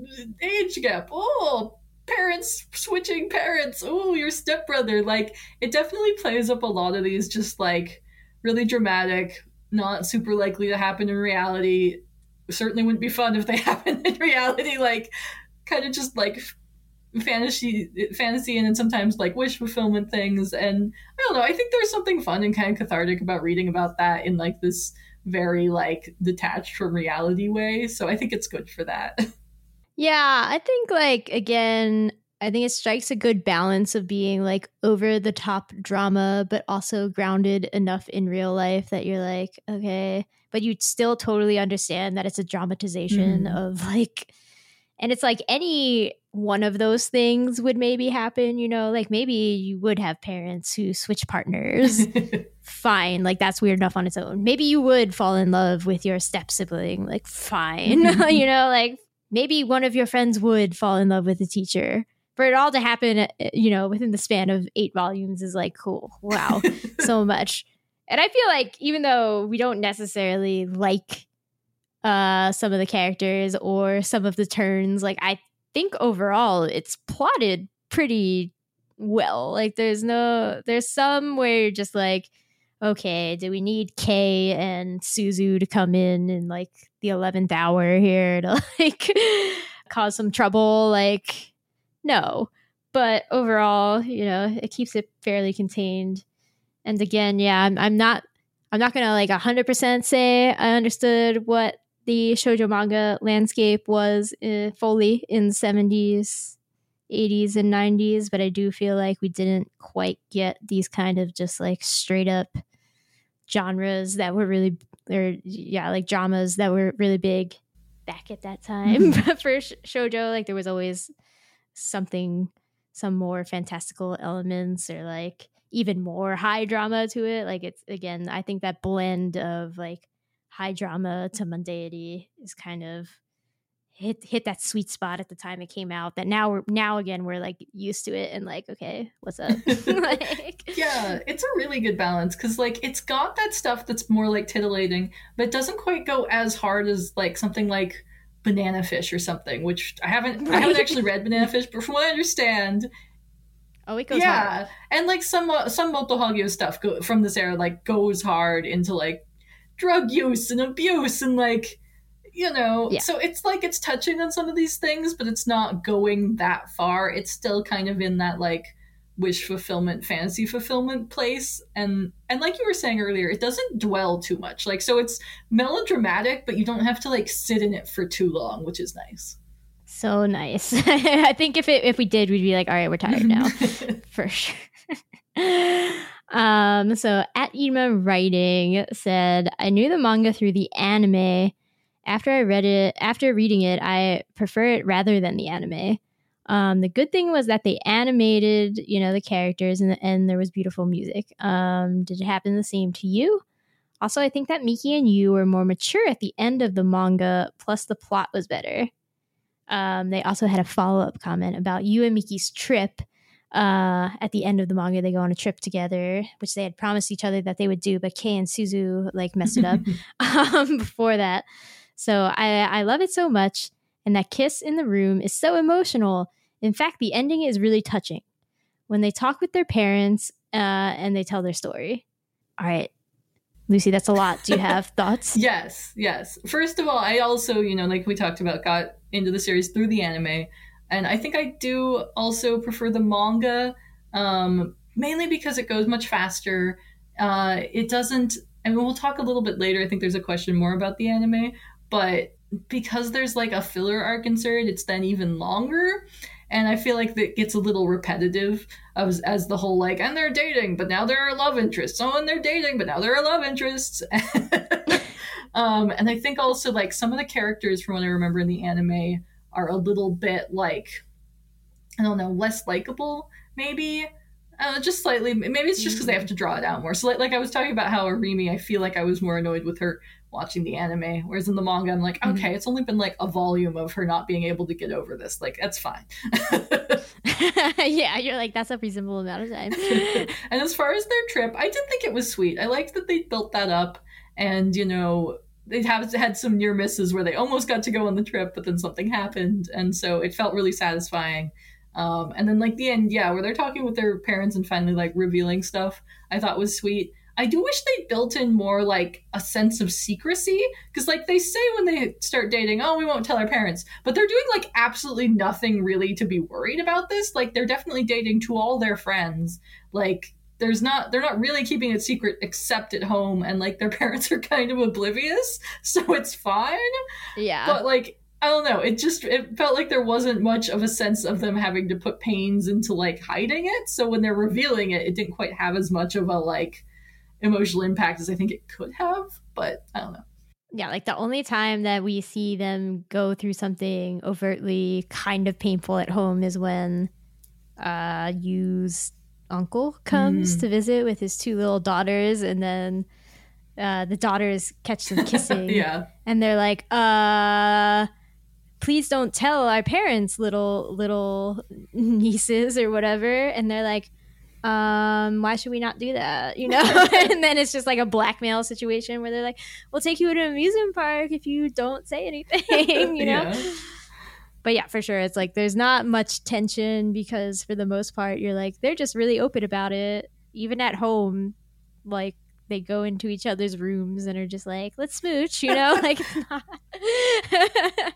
age gap, oh, parents switching parents, oh, your stepbrother. Like, it definitely plays up a lot of these just like really dramatic, not super likely to happen in reality. Certainly wouldn't be fun if they *laughs* happened in reality. Like, kind of just like fantasy fantasy and then sometimes like wish fulfillment things and i don't know i think there's something fun and kind of cathartic about reading about that in like this very like detached from reality way so i think it's good for that *laughs* Yeah, I think like again, I think it strikes a good balance of being like over the top drama, but also grounded enough in real life that you're like, okay, but you still totally understand that it's a dramatization Mhm. of like, and it's like any one of those things would maybe happen, you know, like maybe you would have parents who switch partners. *laughs* fine, like that's weird enough on its own. Maybe you would fall in love with your step sibling, like fine, *laughs* Mhm. you know, like maybe one of your friends would fall in love with a teacher. For it all to happen, uh, you know, within the span of eight volumes is like cool. Wow, *laughs* so much. And I feel like even though we don't necessarily like uh some of the characters or some of the turns, like I think overall it's plotted pretty well. Like there's no there's some where you're just like, okay, do we need Kei and Suzu to come in in like the eleventh hour here to *laughs* like cause some trouble? Like, no. But overall, you know, it keeps it fairly contained. And again, yeah, I'm, I'm not I'm not gonna like hundred percent say I understood what the shoujo manga landscape was uh, fully in the 70s 80s and 90s but i do feel like we didn't quite get these kind of just like straight up genres that were really or yeah like dramas that were really big back at that time. Mm-hmm. *laughs* For sh- shoujo like there was always something some more fantastical elements or like even more high drama to it. Like it's again i think that blend of like high drama to mundanity is kind of hit hit that sweet spot at the time it came out that now we're now again we're like used to it and like okay what's up? *laughs* *laughs* Like yeah it's a really good balance because like it's got that stuff that's more like titillating but doesn't quite go as hard as like something like banana fish or something which i haven't i haven't actually read banana fish but from what i understand oh it goes yeah hard and like some uh, some Moto Hagio stuff go, from this era like goes hard into like drug use and abuse and like you know Yeah. so it's like it's touching on some of these things but it's not going that far it's still kind of in that like wish fulfillment fantasy fulfillment place and and like you were saying earlier it doesn't dwell too much like so it's melodramatic but you don't have to like sit in it for too long which is nice So nice. *laughs* I think if it if we did, we'd be like, all right, we're tired now. *laughs* for sure. *laughs* um, so at Ema Writing said, I knew the manga through the anime. After I read it, after reading it, I prefer it rather than the anime. Um, the good thing was that they animated, you know, the characters and and there was beautiful music. Um, did it happen the same to you? Also, I think that Miki and Yu were more mature at the end of the manga, plus the plot was better. Um, they also had a follow up comment about Yu and Miki's trip uh, at the end of the manga, they go on a trip together, which they had promised each other that they would do, but Kei and Suzu like messed it up *laughs* *laughs* um, before that. So I I love it so much, and that kiss in the room is so emotional. In fact, the ending is really touching when they talk with their parents uh, and they tell their story. All right, Lucy, that's a lot. Do you *laughs* have thoughts? Yes, yes. First of all, I also, you know, like we talked about, got into the series through the anime, and I think I do also prefer the manga, um, mainly because it goes much faster. Uh, it doesn't, and we'll talk a little bit later. I think there's a question more about the anime, but because there's like a filler arc insert, it's then even longer. And I feel like that gets a little repetitive as, as the whole like, and they're dating, but now they're love interests. Oh, and they're dating, but now they're love interests. *laughs* um, and I think also like some of the characters from what I remember in the anime are a little bit like, I don't know, less likable, maybe. Uh, just slightly. Maybe it's just because they have to draw it out more. So, like, like I was talking about how Arimi, I feel like I was more annoyed with her watching the anime, whereas in the manga, I'm like, Mhm. okay, it's only been like a volume of her not being able to get over this. Like, that's fine. *laughs* *laughs* yeah, you're like, that's a reasonable amount of time. *laughs* and as far as their trip, I did think it was sweet. I liked that they built that up, and you know, they have had some near misses where they almost got to go on the trip, but then something happened, and so it felt really satisfying. Um, and then like the end, yeah, where they're talking with their parents and finally like revealing stuff, I thought was sweet. I do wish they built in more like a sense of secrecy because like they say when they start dating, oh, we won't tell our parents, but they're doing like absolutely nothing really to be worried about this. Like they're definitely dating to all their friends. Like there's not they're not really keeping it secret except at home and like their *laughs* parents are kind of oblivious, *laughs* so it's fine. yeah. But like I don't know, it just it felt like there wasn't much of a sense of them having to put pains into like hiding it. So when they're revealing it, it didn't quite have as much of a like emotional impact as I think it could have. But I don't know. Yeah, like the only time that we see them go through something overtly kind of painful at home is when uh Yu's uncle comes Mm. to visit with his two little daughters and then uh the daughters catch them *laughs* kissing yeah. and they're like uh please don't tell our parents little little nieces or whatever and they're like um why should we not do that? You know? *laughs* *laughs* And then it's just like a blackmail situation where they're like we'll take you to an amusement park if you don't say anything *laughs* you know? Yeah. but yeah for sure it's like there's not much tension because for the most part you're like they're just really open about it even at home like they go into each other's rooms and are just like let's smooch you know *laughs* like it's not *laughs*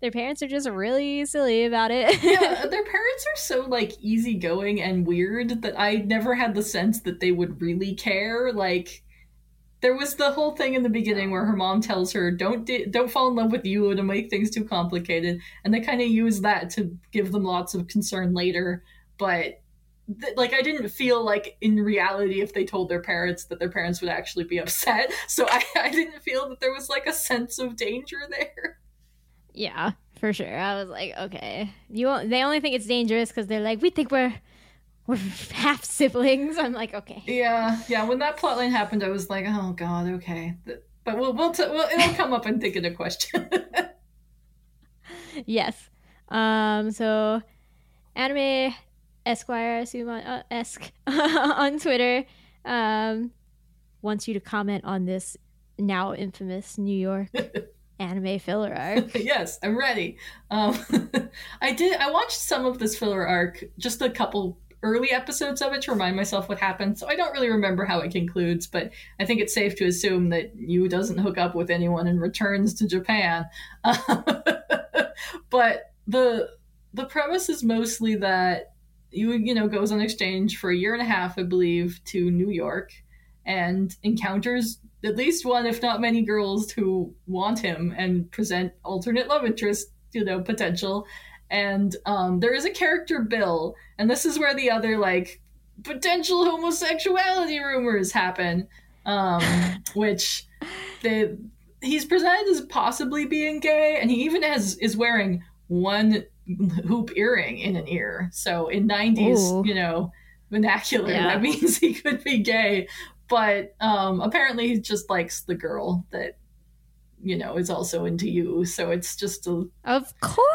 their parents are just really silly about it yeah, *laughs* uh, their parents are so like easygoing and weird that I never had the sense that they would really care. Like there was the whole thing in the beginning where her mom tells her don't di- don't fall in love with Yu it'll make things too complicated and they kind of use that to give them lots of concern later but th- like i didn't feel like in reality if they told their parents that their parents would actually be upset *laughs* so i, I didn't feel that there was like a sense of danger there yeah for sure i was like okay you won't- they only think it's dangerous because they're like we think we're we're *laughs* half siblings i'm like okay Yeah, yeah. When that plotline happened, I was like, "Oh God, okay." But we'll, we'll, t- we'll it'll come up and think of a question. *laughs* yes. Um. So, anime Esquire, I assume on uh, Esque *laughs* on Twitter, um, wants you to comment on this now infamous New York *laughs* anime filler arc. *laughs* yes, I'm ready. Um, I did. I watched some of this filler arc, just a couple early episodes of it to remind myself what happened. So I don't really remember how it concludes, but I think it's safe to assume that Yu doesn't hook up with anyone and returns to Japan. but the the premise is mostly that Yu you know goes on exchange for a year and a half, I believe, to New York and encounters at least one, if not many, girls who want him and present alternate love interest, you know, potential. And um, there is a character Bill, and this is where the other like potential homosexuality rumors happen, um, *laughs* which they he's presented as possibly being gay, and he even has is wearing one *laughs* hoop earring in an ear. So in '90s, Ooh. you know, vernacular, Yeah. that means *laughs* he could be gay. But um, apparently, he just likes the girl that you know is also into you. So it's just a Of course.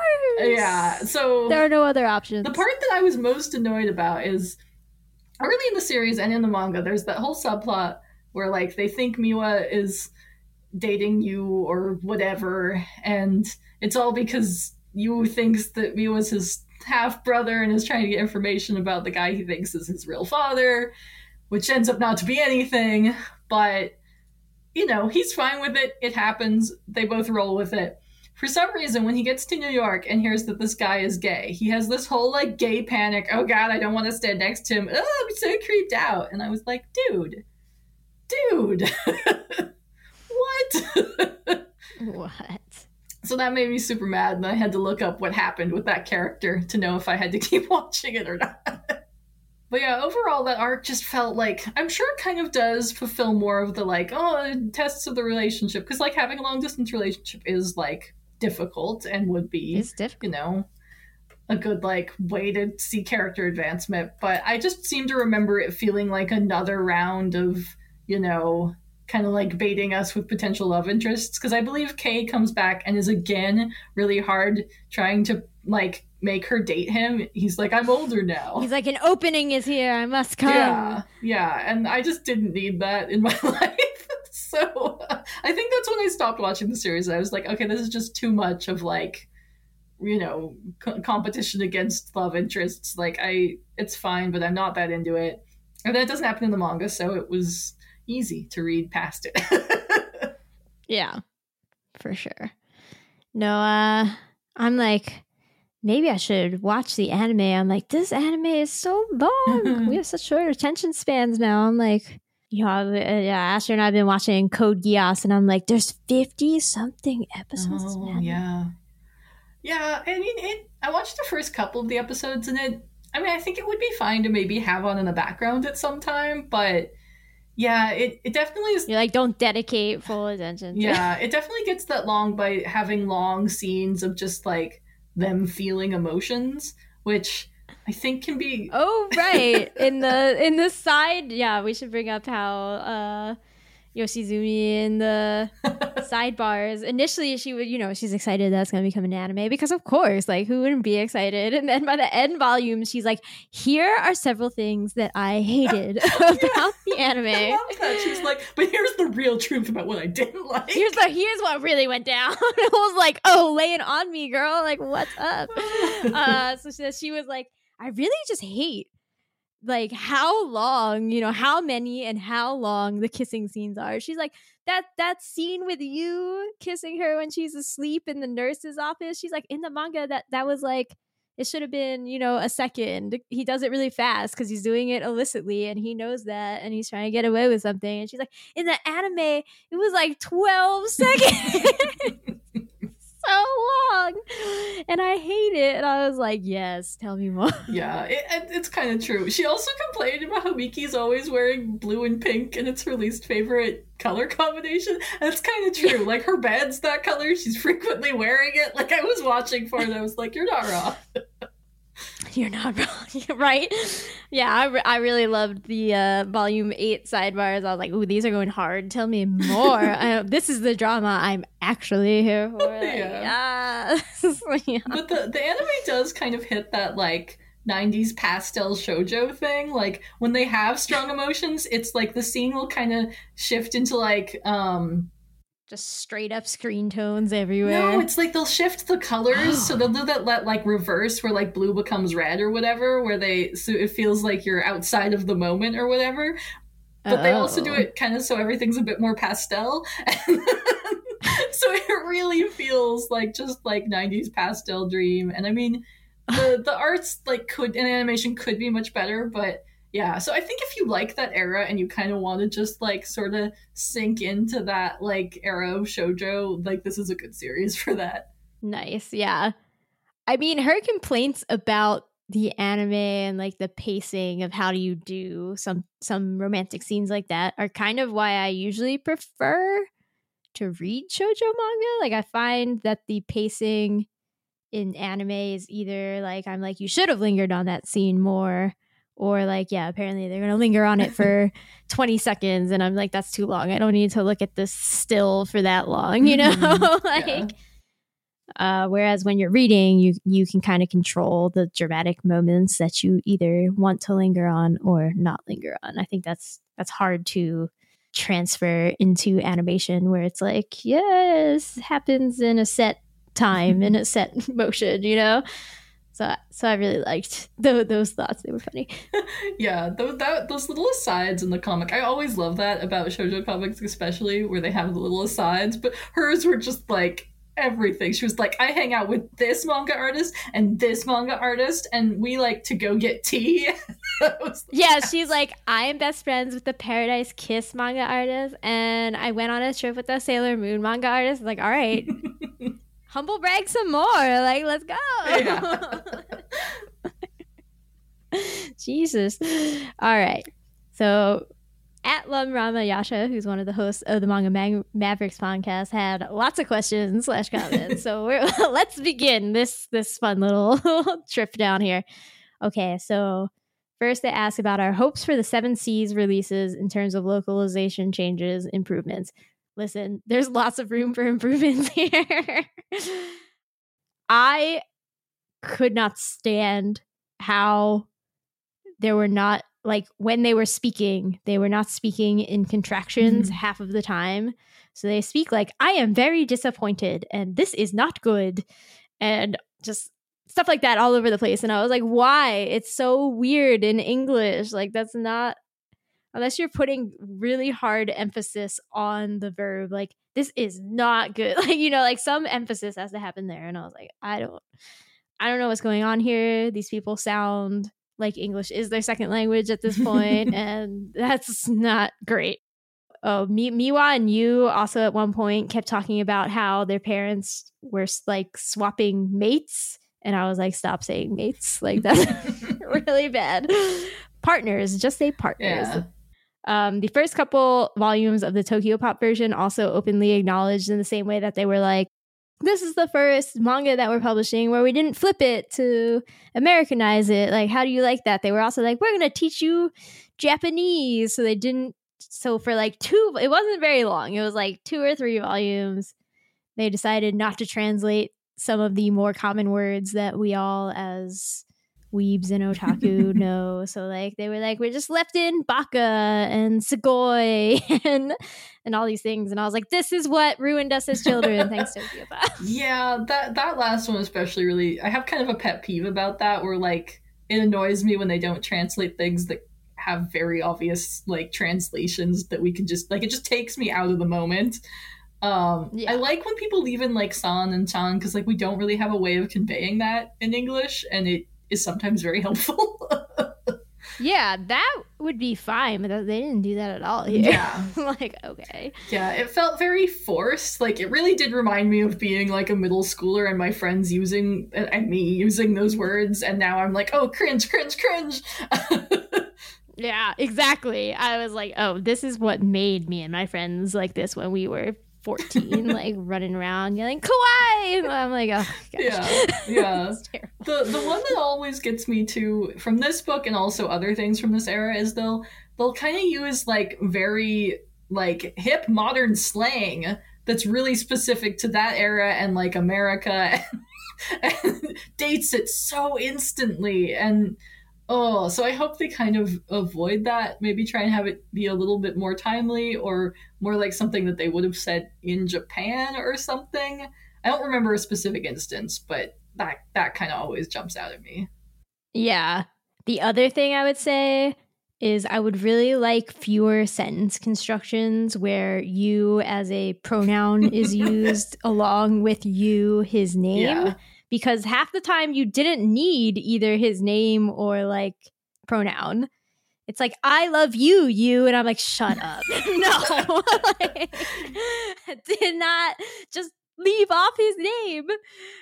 yeah. So There are no other options. the part that I was most annoyed about is early in the series and in the manga, there's that whole subplot where like they think Miwa is dating Yu or whatever, and it's all because Yu thinks that Miwa's his half brother and is trying to get information about the guy he thinks is his real father, which ends up not to be anything, but you know, he's fine with it. It happens. They both roll with it for some reason when he gets to new york and hears that this guy is gay he has this whole like gay panic oh god i don't want to stand next to him oh i'm so creeped out and i was like dude dude *laughs* what *laughs* what? So that made me super mad and i had to look up what happened with that character to know if i had to *laughs* keep watching it or not but yeah overall that arc just felt like i'm sure it kind of does fulfill more of the like oh tests of the relationship because like having a long distance relationship is like difficult and would be It's difficult. you know a good like way to see character advancement but i just seem to remember it feeling like another round of you know kind of like baiting us with potential love interests because i believe kay comes back and is again really hard trying to like make her date him. He's like i'm older now. He's like, an opening is here. I must come. yeah yeah and i just didn't need that in my *laughs* life. So i think that's when i stopped watching the series. I was like okay this is just too much of like you know co- competition against love interests. Like i it's fine but i'm not that into it. And that doesn't happen in the manga so it was easy to read past it *laughs* Yeah, for sure. No, uh, I'm like, maybe I should watch the anime. I'm like, this anime is so long. *laughs* we have such short attention spans now. I'm like, you know, uh, yeah, Asher and I've been watching Code Geass, and I'm like, there's 50 something episodes. oh yeah yeah i mean it i watched the first couple of the episodes and it i mean i think it would be fine to maybe have on in the background at some time but yeah it, it definitely is You're like, don't dedicate full attention. to- yeah it definitely gets that long by having long scenes of just like them feeling emotions which i think can be Oh right, in the in the side, yeah, we should bring up how uh Yoshizumi in the *laughs* sidebars. Initially, she would, you know, she's excited that's going to become an anime because, of course, like who wouldn't be excited? *laughs* And then by the end volume, she's like, "Here are several things that I hated *laughs* about the I anime. she's like but here's the real truth about what i didn't like Here's the here's what really went down." I was like, "Oh, laying on me, girl! Like, what's up?" uh, so she, she was like, I really just hate like how long, you know, how many and how long the kissing scenes are. She's like, that that scene with Yu kissing her when she's asleep in the nurse's office. She's like, in the manga, that that was like it should have been, you know, a second. He does it really fast because he's doing it illicitly and he knows that and he's trying to get away with something. And she's like, in the anime, it was like 12 *laughs* seconds. So long. And I hate it. And I was like, yes, tell me more. *laughs* Yeah, it, it- it's kind of true. She also complained about how Miki's always wearing blue and pink, and it's her least favorite color combination. It's kind of true. Like her bed's that color; she's frequently wearing it. Like I was watching for it, I was like, "You're not wrong." *laughs* *laughs* You're not wrong, *laughs* right? Yeah, I, re- I really loved the uh, volume eight sidebars. I was like, "Ooh, these are going hard. Tell me more. *laughs* I, this is the drama I'm actually here for." Like, Yeah. yes. yeah. But the the anime does kind of hit that like. 90s pastel shojo thing like when they have strong emotions it's like the scene will kind of shift into like um just straight up screen tones everywhere. No, it's like they'll shift the colors, so they'll do that let like reverse where like blue becomes red or whatever, where they so it feels like you're outside of the moment or whatever. But they also do Oh. it kind of so everything's a bit more pastel. *laughs* so it really feels like just like 90s pastel dream. And I mean the the arts like could and animation could be much better, but yeah, so I think if you like that era and you kind of want to just like sort of sink into that like era of shojo, like this is a good series *laughs* for that. Nice, yeah. I mean, her complaints about the anime and like the pacing of how do you do some some romantic scenes like that are kind of why I usually prefer to read shojo manga. Like I find that the pacing in anime is either like I'm like you should have lingered on that scene more or like yeah, apparently they're going to linger on it for *laughs* 20 seconds and I'm like that's too long. I don't need to look at this still for that long, you know? *laughs* Mhm. like Yeah. uh, whereas when you're reading, you you can kind of control the dramatic moments that you either want to linger on or not linger on. I think that's that's hard to transfer into animation where it's like, yes, happens in a set time in a *laughs* set motion, you know. So so I really liked *laughs* tho- those thoughts. They were funny. *laughs* yeah, those that those little asides in the comic. I always love that about shoujo comics, especially where they have the little asides. But hers were just like everything. She was like, I hang out with this manga artist and this manga artist, and we like to go get tea. *laughs* Yeah, she's like, I am best friends with the Paradise Kiss manga artist, and I went on a trip with the Sailor Moon manga artist. Like, all right, humble brag some more. Like, let's go. Yeah. *laughs* Jesus. All right. So at Lum Rama Yasha, who's one of the hosts of the Manga Mag- Mavericks podcast, had lots of questions slash comments. so we're, *laughs* let's begin this this fun little *laughs* trip down here. Okay, so first they ask about our hopes for the Seven Seas releases in terms of localization changes, improvements. Listen, there's lots of room for improvements *laughs* here. I could not stand how there were not like when they were speaking, they were not speaking in contractions Mhm. half of the time. So they speak like, I am very disappointed and this is not good. And just stuff like that all over the place. And I was like, why? It's so weird in English. Like, that's not, unless you're putting really hard emphasis on the verb, like, this is not good. *laughs* Like, you know, like some emphasis has to happen there. And I was like, I don't, I don't know what's going on here. These people sound like English is their second language at this point, *laughs* and that's not great. Oh, Mi- Miwa and you also at one point kept talking about how their parents were like swapping mates, and I was like, stop saying mates. Like that's *laughs* really bad. Partners, just say partners. Yeah. Um, the first couple volumes of the Tokyo Pop version also openly acknowledged in the same way that they were like, this is the first manga that we're publishing where we didn't flip it to Americanize it. Like, how do you like that? They were also like, we're going to teach you Japanese. So they didn't. So for like two, it wasn't very long. It was like two or three volumes. They decided not to translate some of the more common words that we all as weebs and otaku *laughs* know. So like they were like, we're just left in baka and sugoi *laughs* and and all these things. And I was like, this is what ruined us as children. Thanks to. *laughs* Yeah, that that last one especially really I have kind of a pet peeve about that where like it annoys me when they don't translate things that have very obvious like translations that we can just like it just takes me out of the moment. Um Yeah. I like when people leave in like san and chan because like we don't really have a way of conveying that in English and it is sometimes very helpful. *laughs* Yeah, that would be fine, but they didn't do that at all here. yeah. *laughs* like, okay. Yeah, it felt very forced. Like it really did remind me of being like a middle schooler and my friends using and and me using those words, and now I'm like, oh, cringe, cringe, cringe. *laughs* Yeah, exactly. I was like, oh, this is what made me and my friends like this when we were 14, like running around yelling, Kawaii! And I'm like, oh, gosh. Yeah, *laughs* yeah. The the one that always gets me to from this book and also other things from this era is they'll they'll kind of use like very like hip modern slang that's really specific to that era and like America and, *laughs* and dates it so instantly and Oh, so I hope they kind of avoid that. Maybe try and have it be a little bit more timely or more like something that they would have said in Japan or something. I don't remember a specific instance, but that that kind of always jumps out at me. Yeah. The other thing I would say is I would really like fewer sentence constructions where you as a pronoun is *laughs* used along with Yu, his name. Yeah. Because half the time you didn't need either his name or like pronoun. It's like, I love you, Yu. And I'm like, shut up. *laughs* *laughs* no. Like, *laughs* did not just leave off his name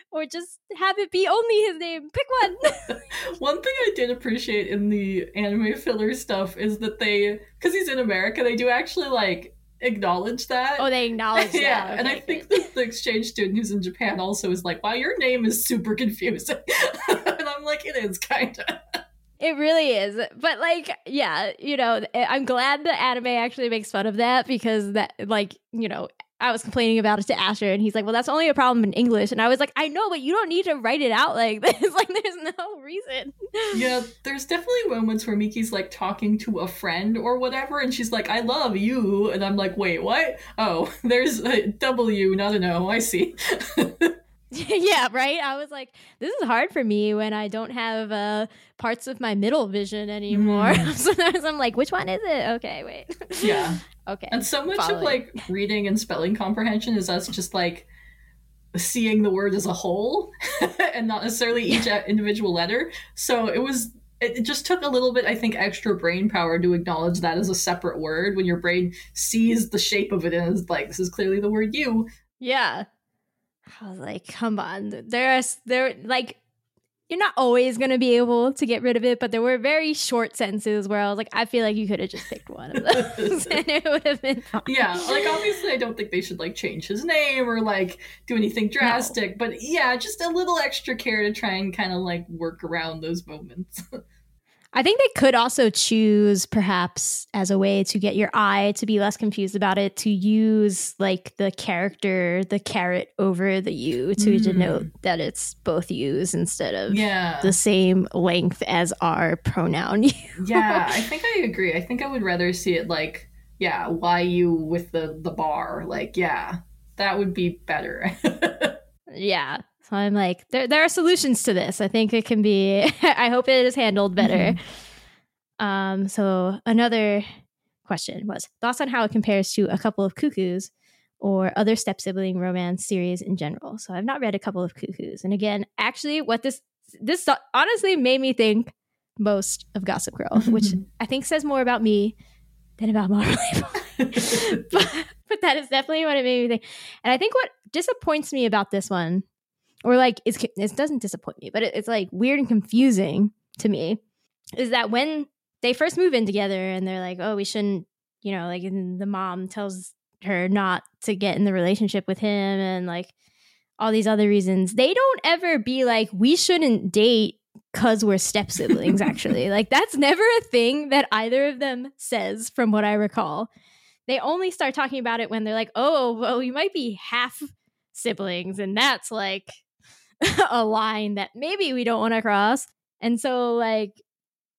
or just have it be only his name. Pick one. One thing I did appreciate in the anime filler stuff is that they, because he's in America, they do actually like acknowledge that. oh, they acknowledge *laughs* that. yeah, and I Okay, think the exchange student who's in Japan also is like, "Wow, your name is super confusing," *laughs* and I'm like, "It is kind of." It really is. But like, yeah, you know, eh, I'm glad the anime actually makes fun of that because that like, you know, I was complaining about it to Asher and he's like, Well, that's only a problem in English. And I was like, I know, but you don't need to write it out like *laughs* this. like there's no reason. Yeah, there's definitely moments where Miki's like talking to a friend or whatever, and she's like, "I love you," and I'm like, "Wait, what? Oh, *laughs* there's a W, not an O. I see." *laughs* *laughs* yeah, right. I was like, this is hard for me when I don't have uh parts of my middle vision anymore. Mm. *laughs* Sometimes I'm like, which one is it? Okay, wait. yeah, *laughs* Okay. and so much of like reading and spelling comprehension is us just like seeing the word as a whole and not necessarily each individual letter. So it was. It just took a little bit, I think, extra brain power to acknowledge that as a separate word when your brain sees the shape of it and is like, this is clearly the word you. Yeah. I was like, come on. There's there like you're not always gonna be able to get rid of it, but there were very short sentences where I was like, I feel like you could have just picked one of those *laughs* and it would have been fine. yeah like obviously i don't think they should like change his name or like do anything drastic but yeah just a little extra care to try and kind of like work around those moments *laughs* I think they could also choose, perhaps, as a way to get your eye to be less confused about it, to use like the character, the caret over the U to Mm. denote that it's both U's instead of yeah the same length as our pronoun *laughs* you. yeah i think i agree i think i would rather see it like yeah yu with the the bar like yeah that would be better *laughs* Yeah. So I'm like, there there are solutions to this. I think it can be *laughs* I hope it is handled better. Um so another question was thoughts on how it compares to a couple of cuckoos or other step sibling romance series in general. So I've not read a couple of cuckoos. And again, actually what this this honestly made me think most of Gossip Girl, *laughs* which I think says more about me than about Marmalade *laughs* but, but that is definitely what it made me think. And I think what disappoints me about this one, or like it's, it doesn't disappoint me, but it, it's like weird and confusing to me, is that when they first move in together and they're like, oh, we shouldn't, you know, like and the mom tells her not to get in the relationship with him and like all these other reasons, they don't ever be like, we shouldn't date because we're step siblings, *laughs* actually. like, that's never a thing that either of them says, from what I recall. They only start talking about it when they're like, oh, well, we might be half siblings. And that's like *laughs* a line that maybe we don't want to cross. And so, like,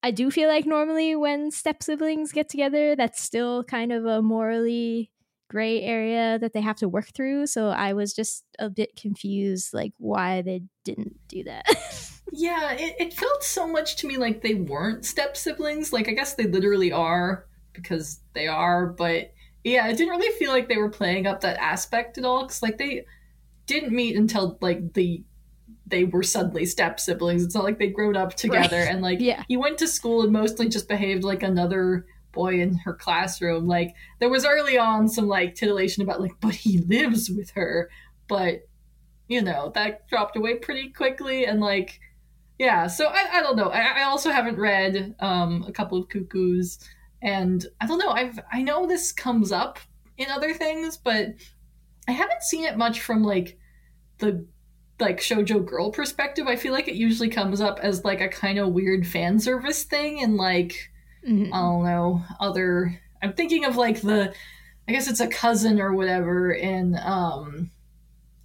I do feel like normally when step siblings get together, that's still kind of a morally gray area that they have to work through. So I was just a bit confused, like, why they didn't do that. *laughs* Yeah, it, it felt so much to me like they weren't step siblings. Like, I guess they literally are because they are, but yeah, it didn't really feel like they were playing up that aspect at all. Because, like, they didn't meet until, like, the they were suddenly step siblings. It's not like they grown up together Right. and, like, yeah. he went to school and mostly just behaved like another boy in her classroom. Like, there was early on some, like, titillation about, like, but he lives with her. But, you know, that dropped away pretty quickly. And, like, yeah, so I, I don't know. I, I also haven't read um, a couple of cuckoos, and I don't know. I've I know this comes up in other things, but I haven't seen it much from like the like shojo girl perspective. I feel like it usually comes up as like a kind of weird fan service thing, and like Mhm. I don't know other. I'm thinking of like the, I guess it's a cousin or whatever in um,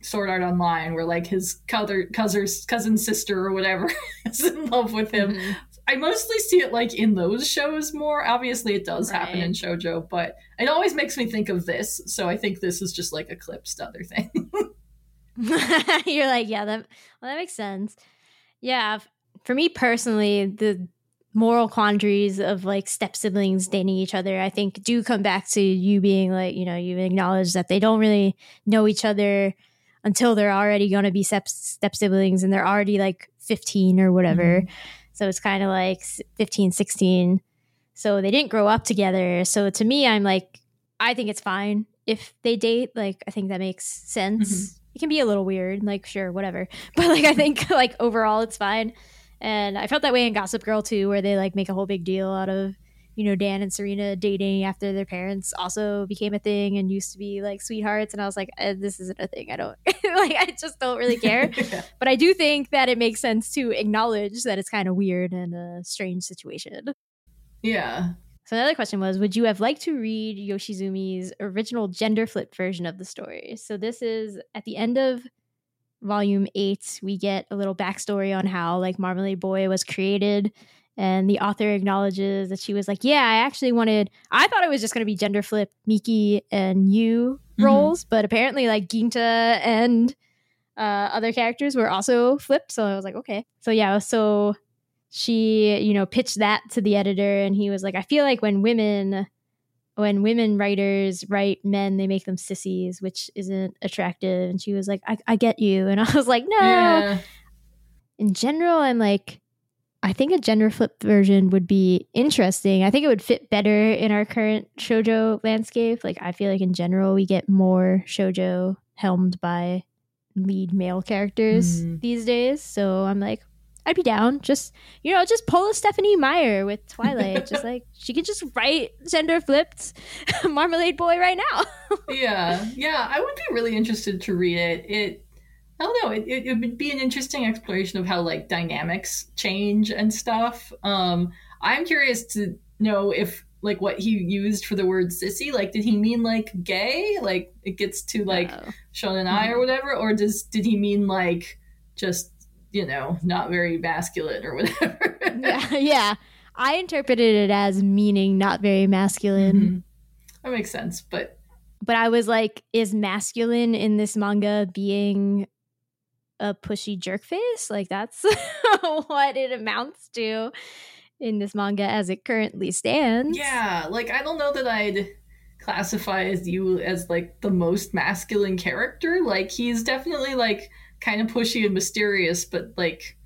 Sword Art Online, where like his cousin cousin's cousin sister or whatever *laughs* is in love with him. Mhm. I mostly see it like in those shows more. Obviously, it does happen in shojo, but it always makes me think of this. So I think this is just like eclipsed other thing. *laughs* *laughs* You're like, yeah, that well, that makes sense. Yeah, for me personally, the moral quandaries of like step siblings dating each other, I think, do come back to you being like, you know, you acknowledge that they don't really know each other until they're already going to be step step siblings and they're already like 15 or whatever. Mm-hmm. So it's kind of like s- 15, 16. So they didn't grow up together. So to me, I'm like, I think it's fine if they date. Like, I think that makes sense. Mm-hmm. It can be a little weird, like, sure, whatever. *laughs* But like, I think *laughs* like overall, it's fine. And I felt that way in Gossip Girl too, where they like make a whole big deal out of, you know, Dan and Serena dating after their parents also became a thing and used to be like sweethearts. And I was like, eh, this isn't a thing. I don't *laughs* like, I just don't really care. Yeah. But I do think that it makes sense to acknowledge that it's kind of weird and a strange situation. yeah. So another question was, would you have liked to read Yoshizumi's original gender flip version of the story? So this is at the end of volume eight, we get a little backstory on how like Marmalade Boy was created. And the author acknowledges that she was like, Yeah, I actually wanted I thought it was just gonna be gender flip Miki and Yu Mhm. roles, but apparently like Ginta and uh, other characters were also flipped. So I was like, okay. So yeah, so she, you know, pitched that to the editor and he was like, I feel like when women when women writers write men, they make them sissies, which isn't attractive. And she was like, I, I get you. And *laughs* I was like, no. Yeah. In general, I'm like, I think a gender flip version would be interesting. I think it would fit better in our current shojo landscape. Like, I feel like in general, we get more shojo helmed by lead male characters Mhm. these days. So I'm like, I'd be down. Just you know, just pull a Stephenie Meyer with Twilight. *laughs* just like she could just write gender flipped *laughs* Marmalade Boy right now. *laughs* yeah, yeah, I would be really interested to read it. It, I don't know, it, it, it would be an interesting exploration of how like dynamics change and stuff. Um, I'm curious to know if like what he used for the word sissy, like did he mean like gay, like it gets to like Oh. Sean and I or whatever, or does did he mean like just you know not very masculine or whatever? *laughs* yeah, yeah. I interpreted it as meaning not very masculine. Mhm. That makes sense, but but I was like, is masculine in this manga being a pushy jerk face? Like that's *laughs* what it amounts to in this manga as it currently stands. Yeah, like I don't know that I'd classify as Yu as like the most masculine character. Like he's definitely like kind of pushy and mysterious, but like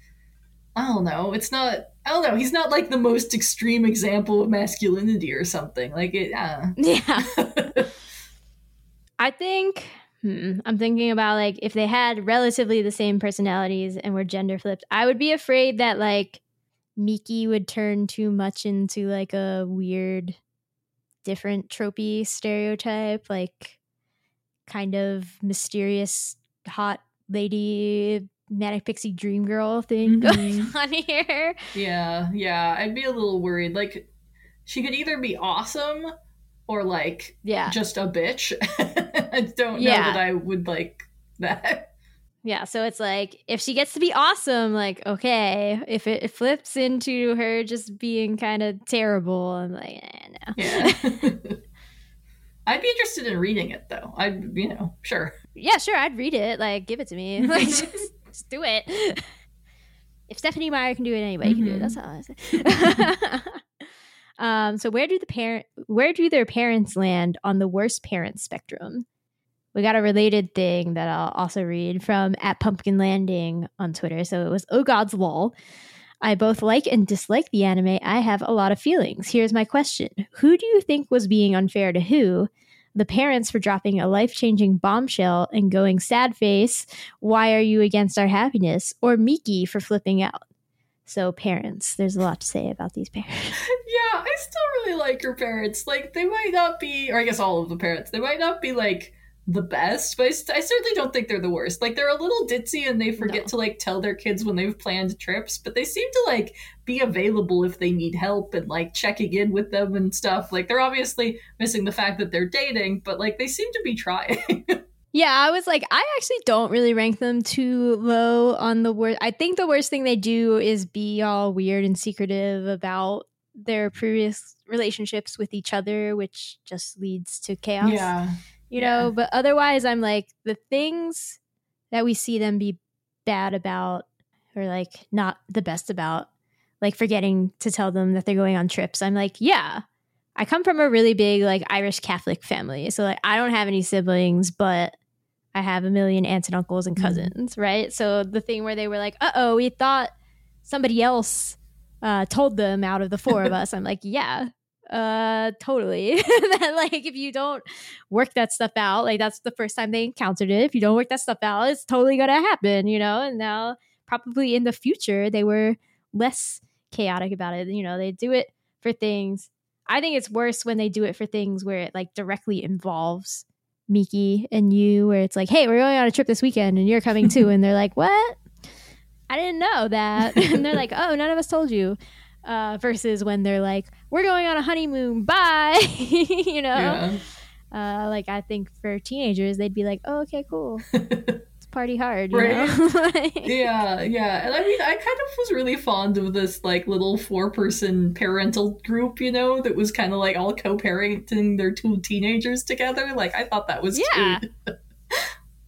I don't know. It's not. I don't know. He's not like the most extreme example of masculinity or something. Like it. Uh. Yeah. *laughs* I think hmm, I'm thinking about like if they had relatively the same personalities and were gender flipped, I would be afraid that like Miki would turn too much into like a weird different tropey stereotype, like kind of mysterious hot lady manic pixie dream girl thing *laughs* going Mhm. on here. yeah, yeah. I'd be a little worried. Like she could either be awesome or like Yeah. just a bitch. *laughs* I don't know that I would like that. Yeah, so it's like if she gets to be awesome, like okay. If it, it flips into her just being kind of terrible, I'm like, eh, no. Yeah. *laughs* I'd be interested in reading it though. I, you know, sure. Yeah, sure, I'd read it. Like, give it to me. *laughs* Like, just, *laughs* just do it. *laughs* If Stephenie Meyer can do it, anybody can do it. That's all I say. um, so where do the parent, where do their parents land on the worst parent spectrum? We got a related thing that I'll also read from at Pumpkin Landing on Twitter. So it was Oh God's Lol. I both like and dislike the anime. I have a lot of feelings. Here's my question Who do you think was being unfair to who? The parents for dropping a life changing bombshell and going sad face, why are you against our happiness? Or Miki for flipping out? So, parents, there's a lot to say about these parents. *laughs* Yeah, I still really like your parents. Like, they might not be, or I guess all of the parents, they might not be like the best, but I, I certainly don't think they're the worst. Like, they're a little ditzy and they forget No. to like tell their kids when they've planned trips, but they seem to like be available if they need help and like checking in with them and stuff. Like, they're obviously missing the fact that they're dating, but like they seem to be trying. *laughs* Yeah, I was like, I actually don't really rank them too low on the worst. I think the worst thing they do is be all weird and secretive about their previous relationships with each other, which just leads to chaos. Yeah. You yeah. know, but otherwise, I'm like, the things that we see them be bad about or like not the best about, like forgetting to tell them that they're going on trips. I'm like, yeah. I come from a really big like Irish Catholic family. So like I don't have any siblings, but I have a million aunts and uncles and Mhm. cousins, right? So the thing where they were like, "Uh oh, we thought somebody else uh, told them out of the four of *laughs* us," I'm like, "Yeah, uh, totally." *laughs* that like if you don't work that stuff out, like that's the first time they encountered it. If you don't work that stuff out, it's totally gonna happen, you know. And now probably in the future they were less chaotic about it. You know, they do it for things. I think it's worse when they do it for things where it like directly involves Miki and Yu, where it's like, hey, we're going on a trip this weekend and you're coming too. *laughs* and they're like, what? I didn't know that. *laughs* and they're like, oh, none of us told you. Uh, versus when they're like, we're going on a honeymoon. Bye. *laughs* you know? Yeah. Uh, like, I think for teenagers, they'd be like, oh, okay, cool. *laughs* Party hard. You Right. *laughs* Like- yeah, yeah. And I mean, I kind of was really fond of this like little four person parental group, you know, that was kind of like all co parenting their two teenagers together. Like, I thought that was Yeah. cute.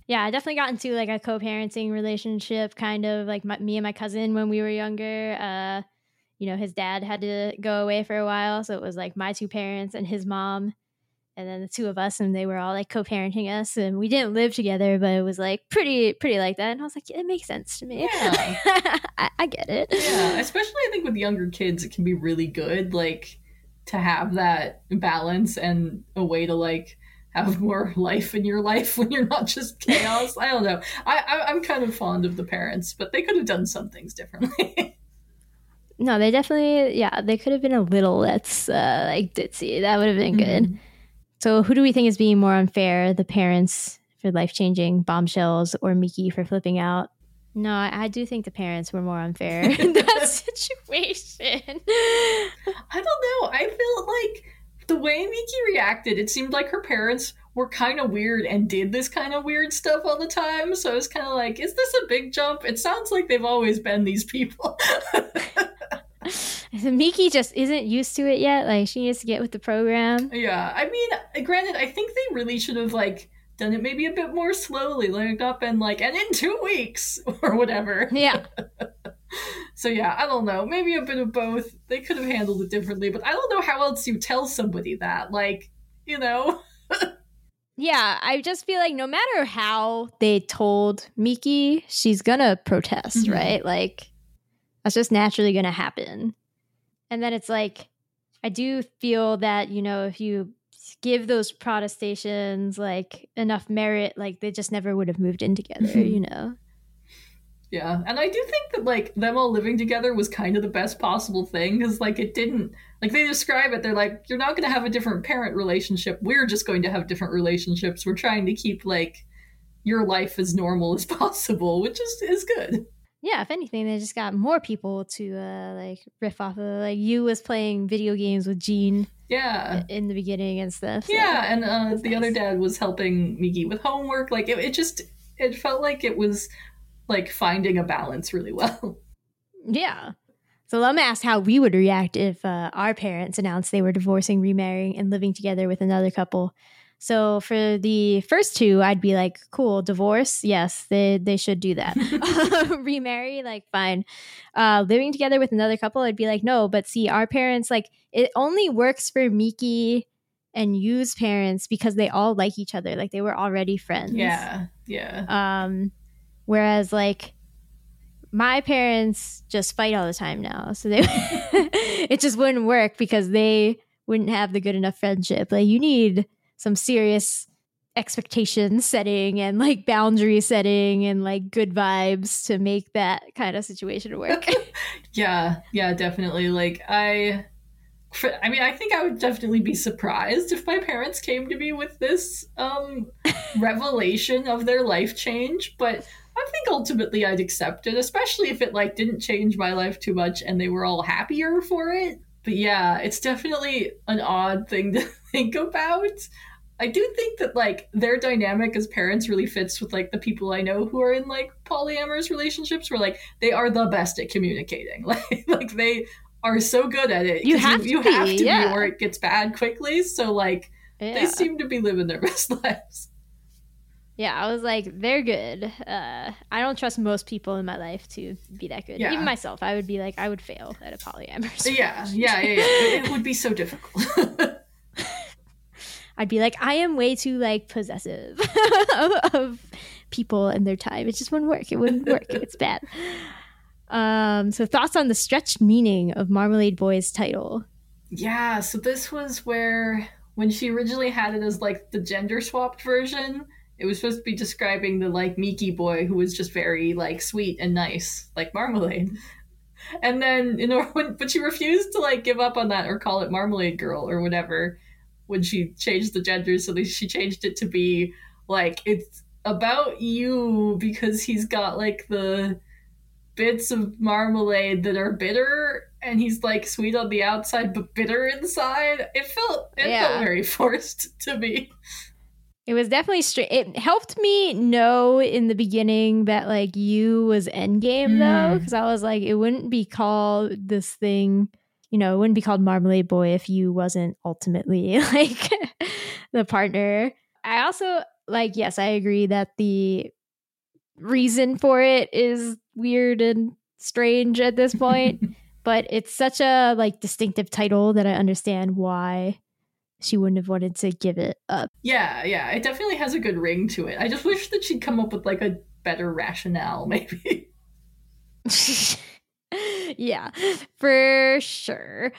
Yeah, I definitely got into like a co-parenting relationship, kind of like my, me and my cousin when we were younger. Uh, you know, his dad had to go away for a while, so it was like my two parents and his mom, and then the two of us, and they were all like co-parenting us, and we didn't live together, but it was like pretty, pretty like that. And I was like, it makes sense to me. Yeah. *laughs* I, I get it. Yeah, especially I think with younger kids, it can be really good, like, to have that balance and a way to, like, have more *laughs* life in your life when you're not just *laughs* chaos. I don't know. I, I I'm kind of fond of the parents, but they could have done some things differently. No, they definitely, yeah, they could have been a little less uh, like ditzy. That would have been good. Mhm. So, who do we think is being more unfair? The parents for life changing bombshells or Miki for flipping out? No, I, I do think the parents were more unfair *laughs* in that *laughs* situation. I don't know. I felt like the way Miki reacted, it seemed like her parents were kind of weird and did this kind of weird stuff all the time. So I was kind of like, is this a big jump? It sounds like they've always been these people. *laughs* Miki just isn't used to it yet. Like, she needs to get with the program. yeah, I mean, granted, I think they really should have like done it maybe a bit more slowly, like up and like, and in two weeks *laughs* or whatever. Yeah. *laughs* So yeah, I don't know. Maybe a bit of both. They could have handled it differently, but I don't know how else you tell somebody that. Like, you know. Yeah, I just feel like no matter how they told Miki, she's gonna protest, Mhm. right? Like that's just naturally gonna happen. And then it's like I do feel that, you know, if you give those protestations like enough merit, like they just never would have moved in together, Mhm. you know. Yeah, and I do think that like them all living together was kind of the best possible thing because like it didn't like they describe it. They're like, you're not going to have a different parent relationship. We're just going to have different relationships. We're trying to keep like your life as normal as *laughs* possible, which is is good. Yeah, if anything, they just got more people to uh like riff off of. Like Yu was playing video games with Jin Yeah. in the beginning and stuff. so- Yeah, and uh, the other dad was helping Miki with homework. Like it, it just it felt like it was like finding a balance really *laughs* well. Yeah. So let me ask how we would react if uh, our parents announced they were divorcing, remarrying, and living together with another couple. So for the first two, I'd be like, cool, divorce, yes, they they should do that. *laughs* *laughs* Remarry, like fine. Uh, living together with another couple, I'd be like, no, but see, our parents, like, it only works for Miki and Yu's parents because they all like each other. Like they were already friends. yeah, yeah. Um, whereas like my parents just fight all the time now, so they *laughs* it just wouldn't work because they wouldn't have the good enough friendship. Like you need some serious expectation setting and like boundary setting and like good vibes to make that kind of situation work. *laughs* *laughs* Yeah, yeah, definitely. Like I I mean, I think I would definitely be surprised if my parents came to me with this um revelation of their life change, but I think ultimately I'd accept it, especially if it like didn't change my life too much and they were all happier for it. But yeah, it's definitely an odd thing *laughs* to think about. I do think that like their dynamic as parents really fits with like the people I know who are in like polyamorous relationships where like they are the best at communicating. *laughs* Like like they are so good at it. You have to you be, have to yeah. be or it gets bad quickly. So like Yeah. they seem to be living their *laughs* best lives. Yeah, I was like, they're good. Uh, I don't trust most people in my life to be that good. Yeah. Even myself, I would be like, I would fail at a polyamorous. Yeah, yeah, yeah, yeah. It would be so difficult. *laughs* I'd be like, I am way too like possessive of, *laughs* of people and their time. It just wouldn't work. It wouldn't work. it's bad. Um, so thoughts on the stretched meaning of Marmalade Boy's title? Yeah, so this was where when she originally had it as like the gender swapped version, it was supposed to be describing the like Miki boy who was just very like sweet and nice, like Marmalade. *laughs* And then you *laughs* know when but she refused to like give up on that or call it Marmalade Girl or whatever when she changed the gender, so she changed it to be like it's about Yu because he's got like the bits of marmalade that are bitter and he's like sweet on the outside but bitter inside it felt it Yeah. felt very *laughs* forced to me It was definitely straight. It helped me know in the beginning that like Yu was endgame though, Mm. because I was like, it wouldn't be called this thing. You know, it wouldn't be called Marmalade Boy if Yu wasn't ultimately *laughs* like the partner. I also like, yes, I agree that the reason for it is weird and strange at this point, *laughs* but it's such a like distinctive title that I understand why she wouldn't have wanted to give it up. yeah yeah it definitely has a good ring to it i just wish that she'd come up with like a better rationale *laughs* maybe yeah, for sure.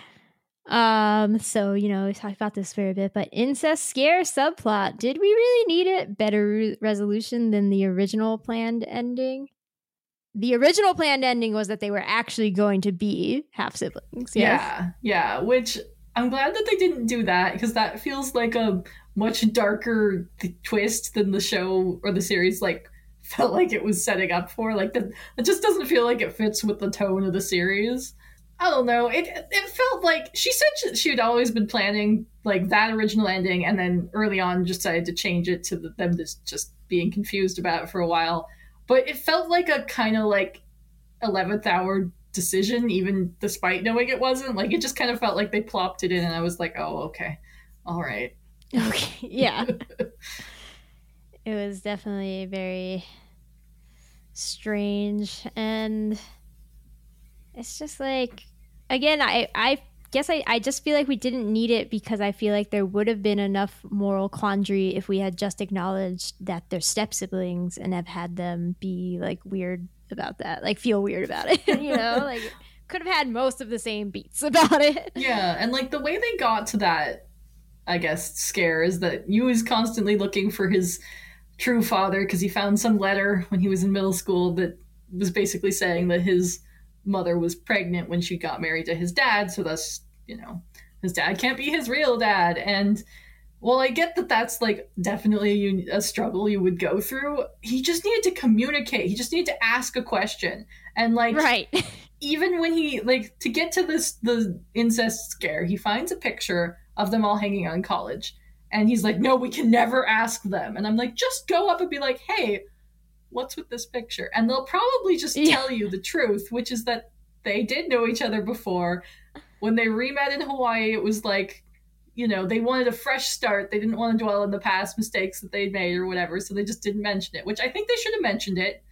Um, so you know, we talked about this for a bit, but incest scare subplot. Did we really need it? Better re- resolution than the original planned ending. The original planned ending was that they were actually going to be half siblings. Yes? yeah yeah which i'm glad that they didn't do that because that feels like a much darker th- twist than the show or the series like *laughs* felt like it was setting up for. Like that it just doesn't feel like it fits with the tone of the series. I don't know it it felt like she said she, had always been planning like that original ending and then early on just decided to change it to the, them just just being confused about it for a while. But it felt like a kind of like 11th hour decision even despite knowing it wasn't like it just kind of felt like they plopped it in and i was like oh okay all right *laughs* Okay. Yeah. *laughs* it was definitely very strange and it's just like again I I guess I, I just feel like we didn't need it because I feel like there would have been enough moral quandary if we had just acknowledged that they're step siblings and have had them be like weird about that, like feel weird about it. *laughs* you know, *laughs* like could have had most of the same beats *laughs* about it. yeah and like the way they got to that i guess scare is that Yu is constantly looking for his true father because he found some letter when he was in middle school that was basically saying that his mother was pregnant when she got married to his dad so that's you know his dad can't be his real dad and well i get that that's like definitely a, a struggle you would go through. He just needed to communicate. He just needed to ask a question. And like Right. *laughs* even when he like to get to this the incest scare he finds a picture of them all hanging out in college. And he's like no we can never ask them. And i'm like just go up and be like hey what's with this picture and they'll probably just Yeah. tell you the truth which is that they did know each other before. When they re-met in hawaii it was like you know they wanted a fresh start they didn't want to dwell on the past mistakes that they'd made or whatever so they just didn't mention it which i think they should have mentioned it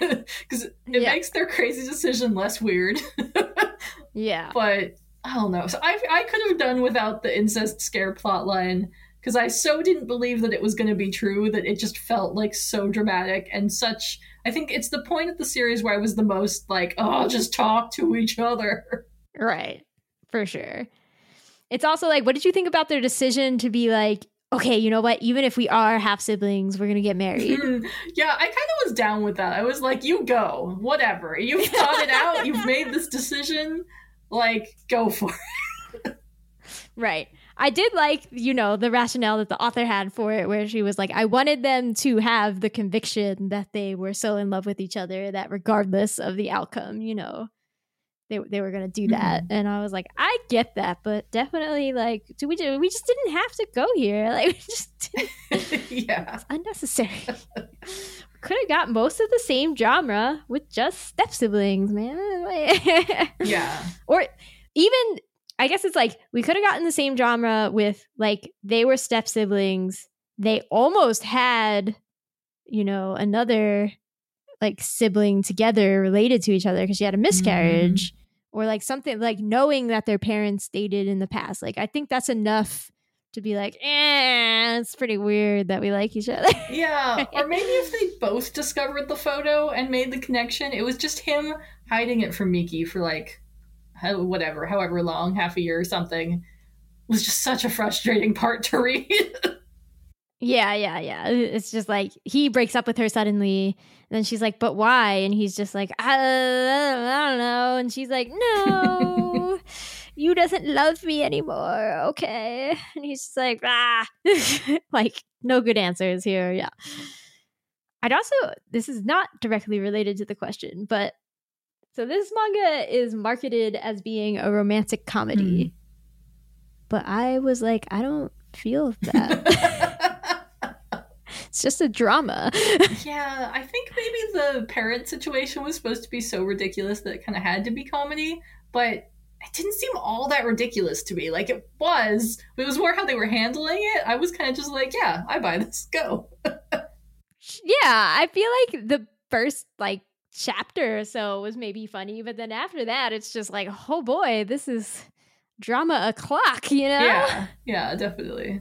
*laughs* because it Yeah. makes their crazy decision less weird *laughs* yeah. but I don't know. So I I could have done without the incest scare plotline because I so didn't believe that it was going to be true that it just felt like so dramatic and such. I think it's the point of the series where I was the most like, oh, just talk to each other. *laughs* Right. For sure. It's also like, what did you think about their decision to be like, okay, you know what? Even if we are half siblings, we're going to get married. *laughs* yeah, I kind of was down with that. I was like, you go, whatever. You've thought it out. You've made this decision. Like, go for it. *laughs* right. I did like, you know, the rationale that the author had for it, where she was like, I wanted them to have the conviction that they were so in love with each other that regardless of the outcome, you know, they they were gonna do that, mm-hmm. and I was like, I get that, but definitely like, do we do we just didn't have to go here, *laughs* like we just didn't- *laughs* yeah. it's unnecessary. *laughs* Could have got most of the same genre with just step siblings, man. Yeah. or even I guess it's like we could have gotten the same genre with like they were step siblings. They almost had, you know, another like sibling together related to each other because she had a miscarriage or like something like knowing that their parents dated in the past. Like I think that's enough to be like, eh, it's pretty weird that we like each other. Yeah. *laughs* Or maybe if they both discovered the photo and made the connection, it was just him hiding it from Miki for like whatever, however long, half a year or something. It was just such a frustrating *laughs* part to read. Yeah, yeah, yeah. It's just like he breaks up with her suddenly. And then she's like, but why? And he's just like, I, I don't know. And she's like, no, *laughs* Yu doesn't love me anymore. Okay. And he's just like, ah, *laughs* like no good answers here. Yeah. I'd also, this is not directly related to the question, but so this manga is marketed as being a romantic comedy. But I was like, I don't feel that. *laughs* It's just a drama. *laughs* yeah, I think maybe the parent situation was supposed to be so ridiculous that it kind of had to be comedy, but it didn't seem all that ridiculous to me. Like it was, but it was more how they were handling it. I was kind of just like, yeah, I buy this. *laughs* Go. yeah, I feel like the first like chapter or so was maybe funny, but then after that, it's just like, oh boy, this is drama o'clock, you know? Yeah, yeah, definitely.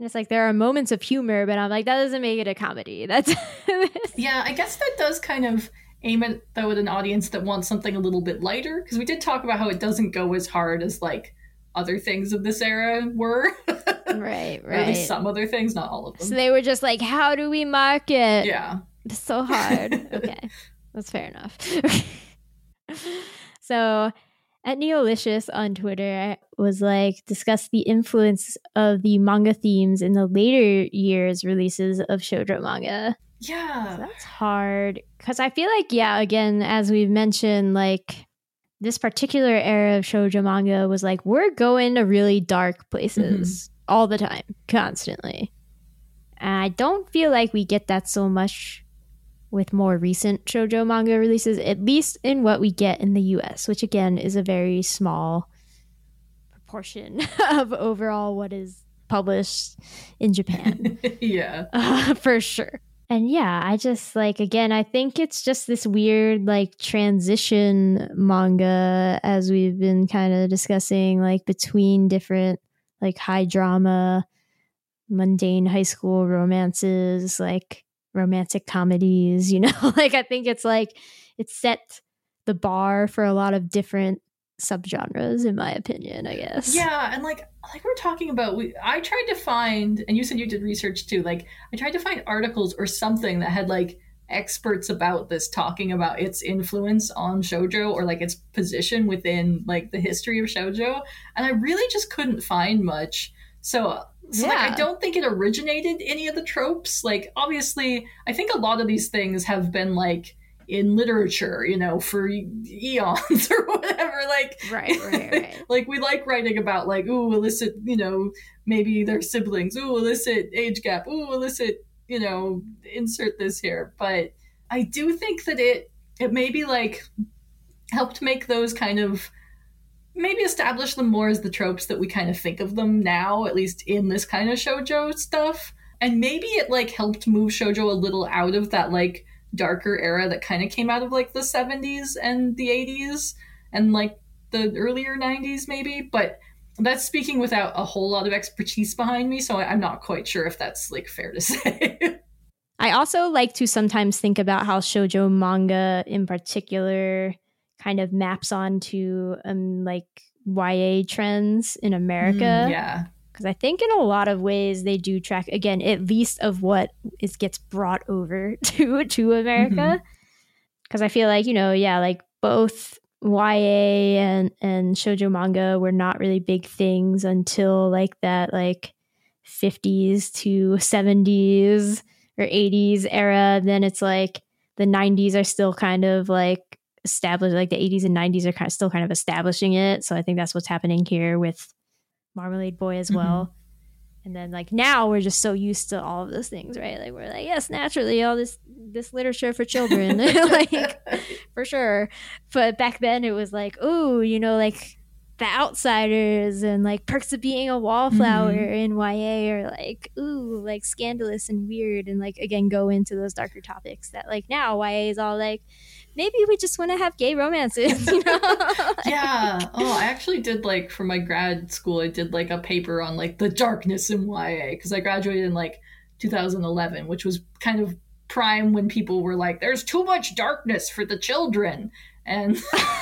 And it's like there are moments of humor, but I'm like, that doesn't make it a comedy. *laughs* That's *laughs* Yeah, I guess that does kind of aim it though at an audience that wants something a little bit lighter because we did talk about how it doesn't go as hard as like other things of this era were. *laughs* right, or at least right. some other things, not all of them. So they were just like, how do we market? yeah. It's so hard. okay. That's fair enough. so at Neolicious on Twitter was like discuss the influence of the manga themes in the later years releases of shoujo manga. So Yeah. that's hard because I feel like yeah, again as we've mentioned, like this particular era of shoujo manga was like we're going to really dark places mm-hmm. all the time, constantly. And I don't feel like we get that so much with more recent shoujo manga releases, at least in what we get in the US, which again is a very small proportion *laughs* of overall what is published in Japan. *laughs* yeah. Uh, for sure. And yeah, I just like again, I think it's just this weird like transition manga as we've been kind of discussing like between different like high drama, mundane high school romances, like romantic comedies, you *laughs* know? like I think it's like it set the bar for a lot of different subgenres in my opinion, I guess. Yeah, and like like we're talking about we I tried to find and you said you did research too. Like I tried to find articles or something that had like experts about this talking about its influence on shojo or like its position within like the history of shojo and I really just couldn't find much. So so like I don't think it originated any of the tropes. Like obviously I think a lot of these things have been like in literature, you know, for eons *laughs* or whatever. Like Right, right, *laughs* right. like we like writing about like ooh illicit you know maybe they're siblings ooh illicit age gap ooh illicit you know insert this here but i do think that it it maybe like helped make those kind of maybe establish them more as the tropes that we kind of think of them now at least in this kind of shojo stuff. And maybe it like helped move shojo a little out of that like darker era that kind of came out of like the 70s and the 80s and like the earlier 90s maybe. But that's speaking without a whole lot of expertise behind me so i'm not quite sure if that's like fair to *laughs* say. I also like to sometimes think about how shoujo manga in particular kind of maps onto um like YA trends in America. Mm, yeah Because I think in a lot of ways they do track again, at least of what is gets brought over *laughs* to to America. Because I feel like, you know, yeah, like both YA and, and shoujo manga were not really big things until like that like 50s to 70s or 80s era. Then it's like the 90s are still kind of like established like the 80s and 90s are kind of still kind of establishing it. So I think that's what's happening here with Marmalade Boy as mm-hmm. well. And then like now we're just so used to all of those things, right? Like we're like, yes, naturally, all this this literature for children, *laughs* like *laughs* for sure. But back then it was like, oh, you know, like the outsiders and like perks of being a wallflower mm-hmm. in YA are like, ooh, like scandalous and weird and like again go into those darker topics that like now YA is all like maybe we just want to have gay romances, *laughs* you know? yeah. Oh, I actually did like for my grad school, I did like a paper on like the darkness in YA because I graduated in like 2011, which was kind of prime when people were like, "There's too much darkness for the children," and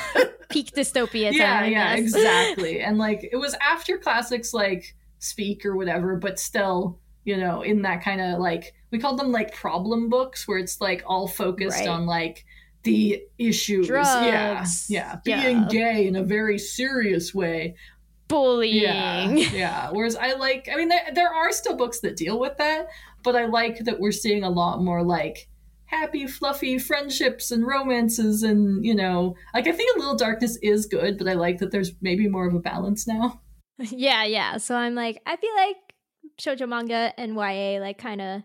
*laughs* peak dystopia. yeah, time, yeah, exactly. *laughs* And like it was after classics like Speak or whatever, but still, you know, in that kind of like we called them like problem books where it's like all focused Right. on like the issues. Yeah. Yeah. Being Yeah. gay in a very serious way. Bullying. Yeah. Yeah. Whereas I like I mean there, there are still books that deal with that, but I like that we're seeing a lot more like happy fluffy friendships and romances and you know like i think a little darkness is good but i like that there's maybe more of a balance now *laughs* yeah, yeah. So I'm like, I feel like shoujo manga and YA like kind of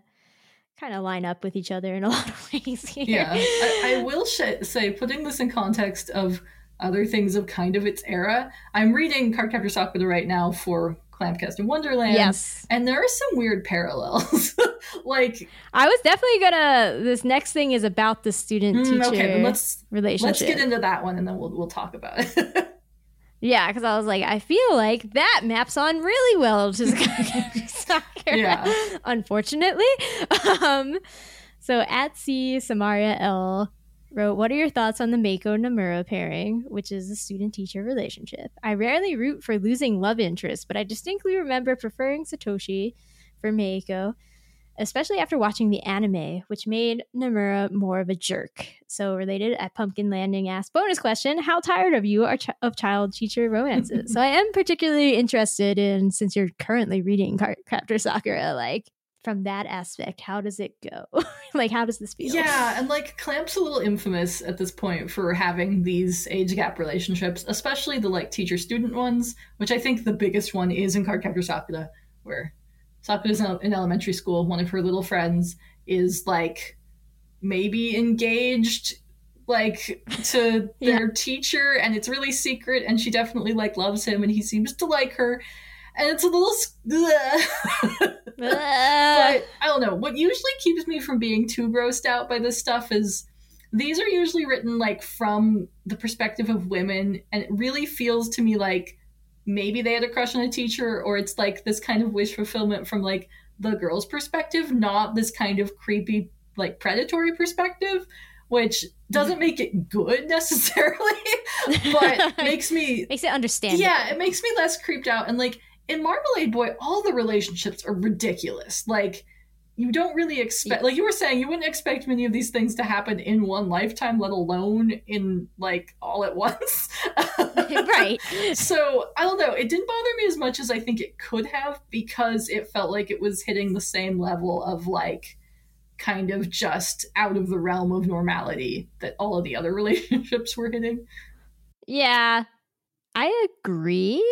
kind of line up with each other in a *laughs* lot of ways here. yeah i, I will sh- say putting this in context of other things of kind of its era i'm reading cardcaptor sakura right now for clampcast in wonderland yes. and there are some weird parallels *laughs* like I was definitely gonna. This next thing is about the student mm, teacher okay then let's relationship. let's get into that one and then we'll, we'll talk about it *laughs* yeah, because I was like, I feel like that maps on really well to Sakura. *laughs* Yeah. Unfortunately, um, so at C Samaria L wrote, "What are your thoughts on the Meiko Namura pairing, which is a student-teacher relationship? I rarely root for losing love interest, but I distinctly remember preferring Satoshi for Meiko." Especially after watching the anime, which made Namura more of a jerk. So, related at Pumpkin Landing asked bonus question: How tired of you are ch- of child teacher romances? so, I am particularly interested in since you're currently reading Car- Captor Sakura, like from that aspect, how does it go? *laughs* like, how does this feel? Yeah, and like Clamp's a little infamous at this point for having these age gap relationships, especially the like teacher student ones, which I think the biggest one is in Cardcaptor Sakura, where Sakura's in in elementary school. One of her little friends is like maybe engaged like to *laughs* Yeah. their teacher and it's really secret and she definitely like loves him and he seems to like her and it's a little *laughs* but I don't know. What usually keeps me from being too grossed out by this stuff is these are usually written like from the perspective of women, and it really feels to me like maybe they had a crush on a teacher, or it's like this kind of wish fulfillment from like the girl's perspective, not this kind of creepy, like predatory perspective, which doesn't make it good *laughs* necessarily, but *laughs* makes me makes it understandable. yeah, it makes me less creeped out. And like in Marmalade Boy, all the relationships are ridiculous. Like you don't really expect, like you were saying, you wouldn't expect many of these things to happen in one lifetime, let alone in like all at *laughs* once. *laughs* right. So I don't know. It didn't bother me as much as I think it could have because it felt like it was hitting the same level of like kind of just out of the realm of normality that all of the other *laughs* relationships were hitting. Yeah, I agree,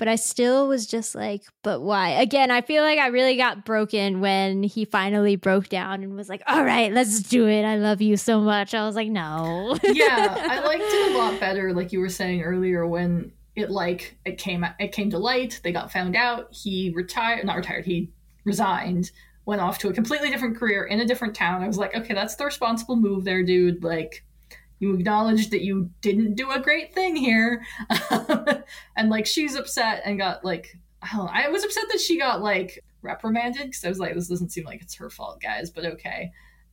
but I still was just like, but why? Again, I feel like I really got broken when he finally broke down and was like, all right, let's do it. I love you so much. I was like, no. yeah, I *laughs* liked it a lot better, like you were saying earlier, when it like it came it came to light. They got found out. He retired, not retired. He resigned, went off to a completely different career in a different town. I was like, okay, that's the responsible move there, dude. Like, you acknowledged that you didn't do a great thing here, *laughs* and like she's upset and got like I don't know, I was upset that she got like reprimanded because I was like, this doesn't seem like it's her fault, guys, but okay.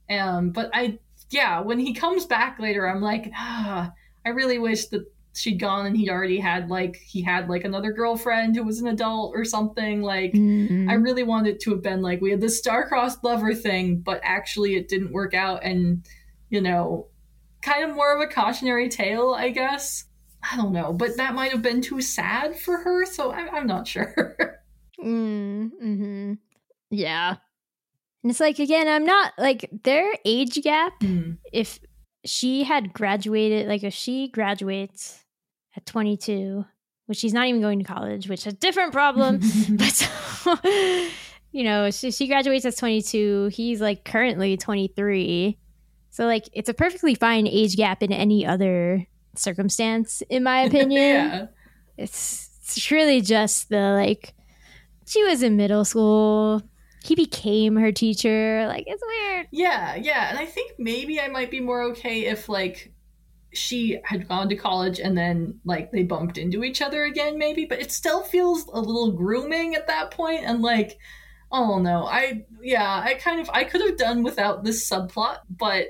Um, but I yeah, when he comes back later, I'm like, ah, I really wish that she'd gone and he'd already had like he had like another girlfriend who was an adult or something. Like Mhm. I really wanted it to have been like we had this star-crossed lover thing, but actually it didn't work out and you know, kind of more of a cautionary tale, I guess. I don't know, but that might have been too sad for her, so I'm, I'm not sure. *laughs* Mm, hmm Yeah. And it's like, again, I'm not like their age gap Hmm. if she had graduated, like if she graduates at 22, which she's not even going to college, which is a different problem. *laughs* but so, *laughs* you know, she, she graduates at 22. He's like currently 23. So like it's a perfectly fine age gap in any other circumstance, in my *laughs* opinion. yeah. It's it's really just the like she was in middle school. He became her teacher. Like it's weird. Yeah, yeah. And I think maybe I might be more okay if like she had gone to college and then like they bumped into each other again maybe, but it still feels a little grooming at that point and like oh no. I yeah, I kind of I could have done without this subplot, but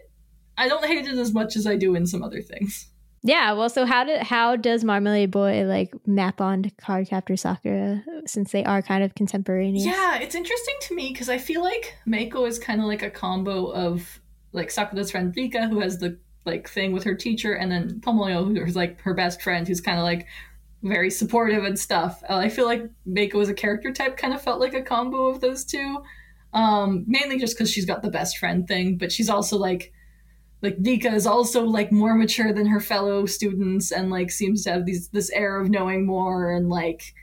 I don't hate it as much as I do in some other things. Yeah. Well, so how did how does Marmalade Boy like map on to Cardcaptor Sakura since they are kind of contemporaneous? Yeah, it's interesting to me because I feel like Meiko is kind of like a combo of like Sakura's friend Rika, who has the like thing with her teacher, and then Tomoyo, who's like her best friend, who's kind of like very supportive and stuff. Uh, I feel like Meiko as a character type kind of felt like a combo of those two, um, mainly just because she's got the best friend thing, but she's also like like Rika is also like more mature than her fellow students and like seems to have these this air of knowing more and like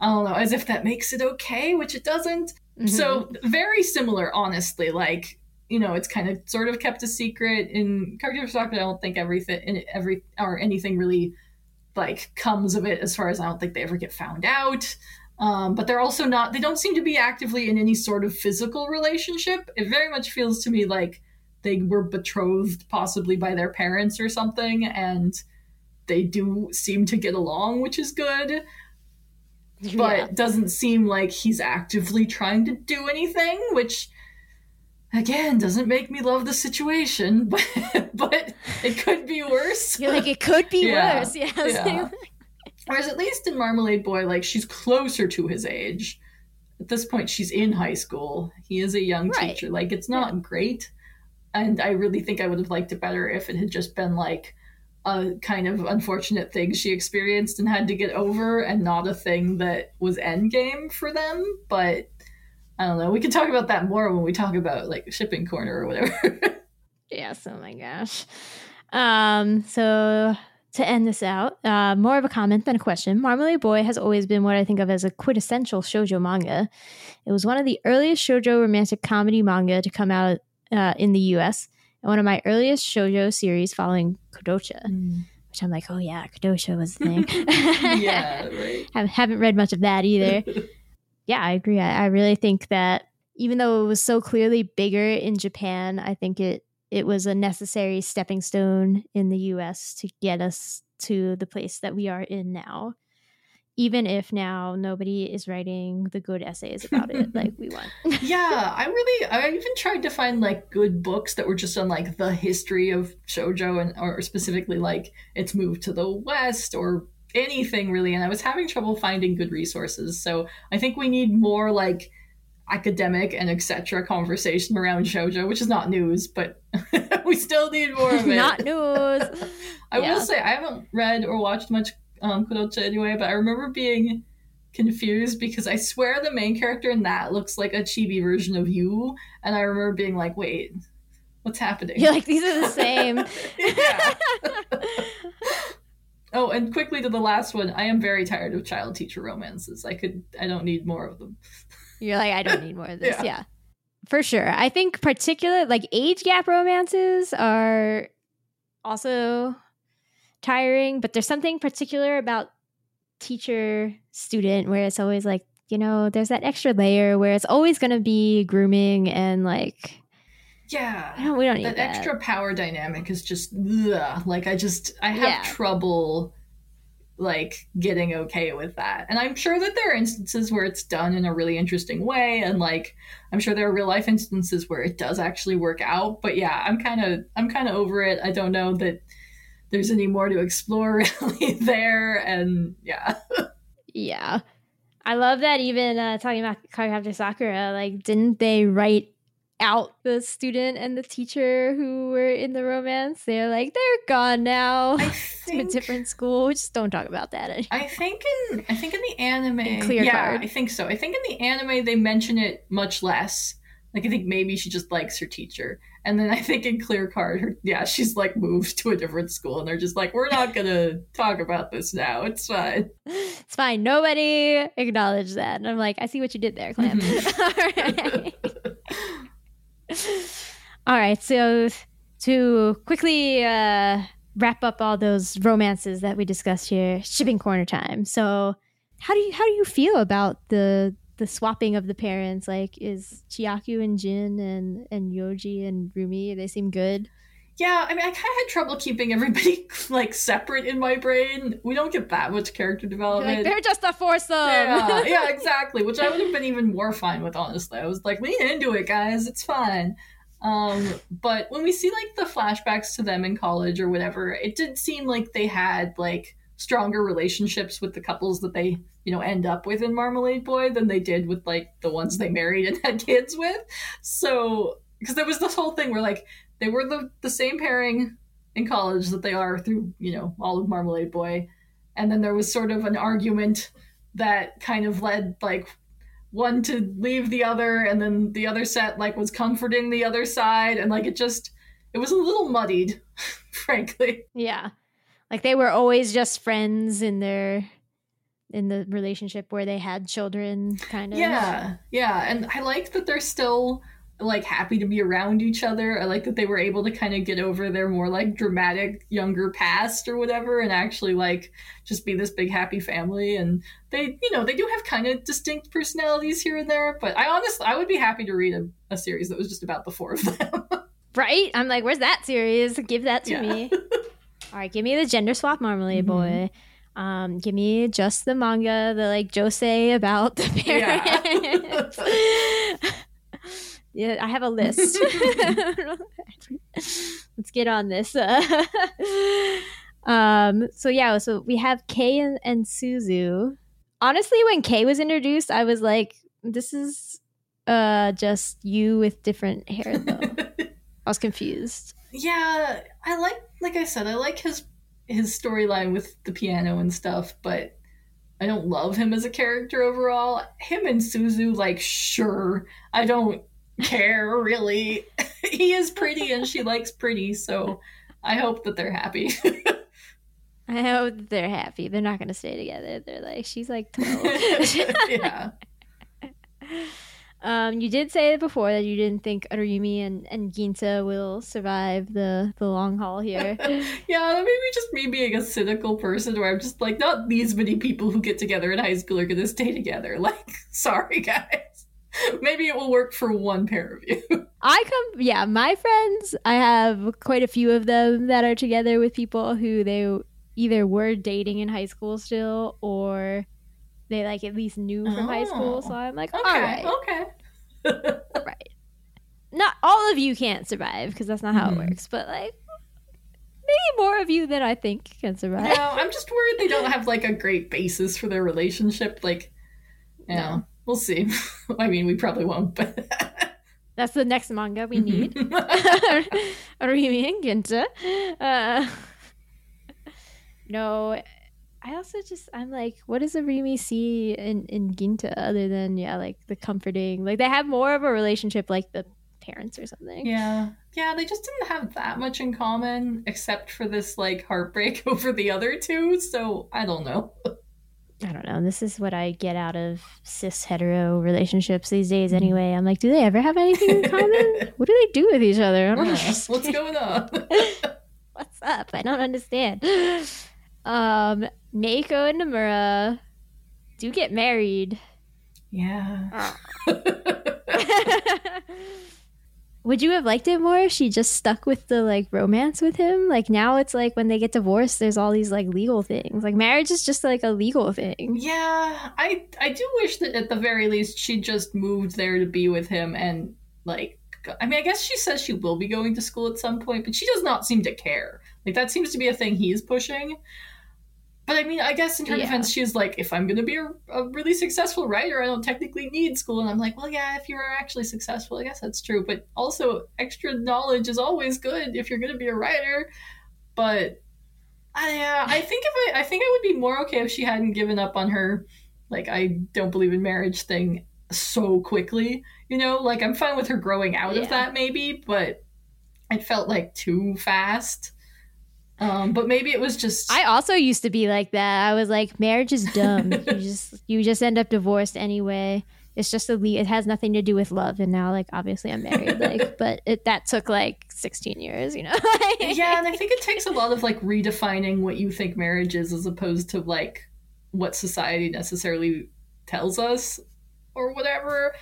I don't know, as if that makes it okay, which it doesn't. Mhm. So very similar, honestly. Like you know, it's kind of sort of kept a secret in Cardcaptor Sakura. I don't think everything, in every or anything really like comes of it. As far as I don't think they ever get found out. Um, but they're also not. They don't seem to be actively in any sort of physical relationship. It very much feels to me like they were betrothed, possibly by their parents or something, and they do seem to get along, which is good *laughs* but Yeah. it doesn't seem like he's actively trying to do anything, which again doesn't make me love the situation, *laughs* but but it could be worse. *laughs* You're like it could be Yeah. worse. Yeah. Yeah. Whereas at least in Marmalade Boy, like she's closer to his age. At this point, she's in high school. He is a young Right. teacher. Like it's not great, and I really think I would have liked it better if it had just been like a kind of unfortunate thing she experienced and had to get over, and not a thing that was endgame for them. But I don't know. We can talk about that more when we talk about like shipping corner or whatever. *laughs* Yes. Oh my gosh. Um. So to end this out, uh, more of a comment than a question. Marmalade Boy has always been what I think of as a quintessential shoujo manga. It was one of the earliest shoujo romantic comedy manga to come out uh, in the U.S. and one of my earliest shoujo series following Kodocha, which I'm like, oh yeah, Kodocha was the thing. *laughs* yeah, right. *laughs* I haven't read much of that either. *laughs* yeah, I agree. I, I really think that even though it was so clearly bigger in Japan, I think it it was a necessary stepping stone in the US to get us to the place that we are in now. Even if now nobody is writing the good essays about it *laughs* like we want. yeah, *laughs* I really I even tried to find like good books that were just on like the history of shoujo and or specifically like its move to the west or anything really and I was having trouble finding good resources. So I think we need more like academic and etc conversation around shoujo, which is not news, but *laughs* we still need more of it. Not news. I Yeah. will say I haven't read or watched much um, Kodocha anyway, but I remember being confused because I swear the main character in that looks like a chibi version of you, and I remember being like, "Wait, what's happening?" You're like, these are the *laughs* same. oh, and quickly to the last one. I am very tired of child teacher romances. I could, I don't need more of them. You're like, I don't need more of this. *laughs* Yeah. Yeah. For sure. I think particular like age gap romances are also tiring, but there's something particular about teacher student where it's always like, you know, there's that extra layer where it's always going to be grooming and like Yeah. don't, we don't need That that. extra power dynamic is just ugh. like I just I have Yeah. trouble like getting okay with that. And I'm sure that there are instances where it's done in a really interesting way and like I'm sure there are real life instances where it does actually work out, but yeah, I'm kind of I'm kind of over it. I don't know that there's any more to explore *laughs* really there and yeah. Yeah. I love that even uh, talking about Cardcaptor Sakura, like, didn't they write out the student and the teacher who were in the romance? They're like, they're gone now *laughs* to a different school. Just don't talk about that. anymore. I think in I think in the anime, In Clear yeah, Card. I think so. I think in the anime they mention it much less, Like I think maybe she just likes her teacher. And then I think in Clear Card, her, yeah, she's like moved to a different school, and they're just like, we're not gonna talk about this now. It's fine. It's fine. Nobody acknowledged that. And I'm like, I see what you did there, Clamp. Mhm. *laughs* All right. All right. So to quickly uh, wrap up all those romances that we discussed here, shipping corner time. So how do you how do you feel about the the swapping of the parents? Like, is Chiyako and Jin and and Yoji and Rumi? They seem good. Yeah, I mean, I kind of had trouble keeping everybody *laughs* like separate in my brain. We don't get that much character development. like they're just a foursome. yeah, *laughs* yeah, exactly. Which I would have been even more fine with, honestly. I was like, lean into it, guys. It's fine. Um, but when we see like the flashbacks to them in college or whatever, it did seem like they had like stronger relationships with the couples that they, you know, end up with in Marmalade Boy than they did with like the ones they married and *laughs* had kids with. So, because there was this whole thing where like they were the the same pairing in college that they are through, you know, all of Marmalade Boy. And then there was sort of an argument that kind of led like one to leave the other and then the other set like was comforting the other side and like it just it was a little muddied *laughs* frankly Yeah. Like they were always just friends in their in the relationship where they had children kind of. yeah yeah and i like that they're still like happy to be around each other i like that they were able to kind of get over their more like dramatic younger past or whatever and actually like just be this big happy family and they you know they do have kind of distinct personalities here and there but i honestly i would be happy to read a, a series that was just about the four of them *laughs* Right? I'm like, where's that series? Give that to Yeah. me. *laughs* All right, give me the gender swap marmalade Mhm. boy. Um, give me just the manga, the like josei about the parents. *laughs* Yeah, I have a list. *laughs* Let's get on this. Uh, *laughs* um, so yeah, so we have Kei and, and Suzu. Honestly, when Kei was introduced, I was like, this is uh just you with different hair though. I was confused. Yeah i like like i said i like his his storyline with the piano and stuff but i don't love him as a character overall him and suzu like sure i don't care really *laughs* he is pretty and she likes pretty so i hope that they're happy *laughs* I hope they're happy. They're not gonna stay together. They're like, she's like twelve. *laughs* yeah um, you did say before that you didn't think Arimi and, and Ginta will survive the, the long haul here. *laughs* yeah that may be just me being a cynical person where i'm just like not these many people who get together in high school are gonna stay together. *laughs* Like sorry guys. Maybe it will work for one pair of you. *laughs* I come, yeah, my friends, I have quite a few of them that are together with people who they either were dating in high school still or they like at least knew from high school. Oh. So I'm like, okay all right, okay *laughs* right. Not all of you can't survive because that's not how Mhm. it works, but like maybe more of you than I think can survive. No, I'm just worried they don't have like a great basis for their relationship. Like, you know, No. we'll see. *laughs* I mean, we probably won't, but *laughs* That's the next manga we need. Mm-hmm. Arimi and Ginta. Uh, no, I also just I'm like, what does Arimi see in in Ginta other than yeah, like the comforting? Like they have more of a relationship like the parents or something. yeah, yeah, they just didn't have that much in common, except for this like heartbreak *laughs* over the other two. So I don't know. I don't know. This is what I get out of cis hetero relationships these days. Mhm. Anyway, I'm like, do they ever have anything in common? *laughs* what do they do with each other? I don't understand. *laughs* What's going on? What's up? I don't understand. Um, Meiko and Namura do get married. yeah. *laughs* *laughs* Would you have liked it more if she just stuck with the like romance with him? Like now it's like when they get divorced, there's all these like legal things. Like marriage is just like a legal thing. Yeah, I I do wish that at the very least she just moved there to be with him and like I mean I guess she says she will be going to school at some point, but she does not seem to care. Like that seems to be a thing he's pushing. But I mean, I guess in her Yeah. defense, she's like, if I'm going to be a, a really successful writer, I don't technically need school. And I'm like, well, yeah, if you're actually successful, I guess that's true. But also, extra knowledge is always good if you're going to be a writer. But I, uh, I think if I, I think I would be more okay if she hadn't given up on her, like I don't believe in marriage thing so quickly. You know, like I'm fine with her growing out Yeah. of that maybe, but it felt like too fast. Um, but maybe it was just I also used to be like that. I was like, marriage is dumb. *laughs* you just you just end up divorced anyway. It's just a le- it has nothing to do with love. And now, like, obviously, I'm married. *laughs* Like, but it that took like 16 years. You know? *laughs* yeah, and I think it takes a lot of like redefining what you think marriage is as opposed to like what society necessarily tells us or whatever.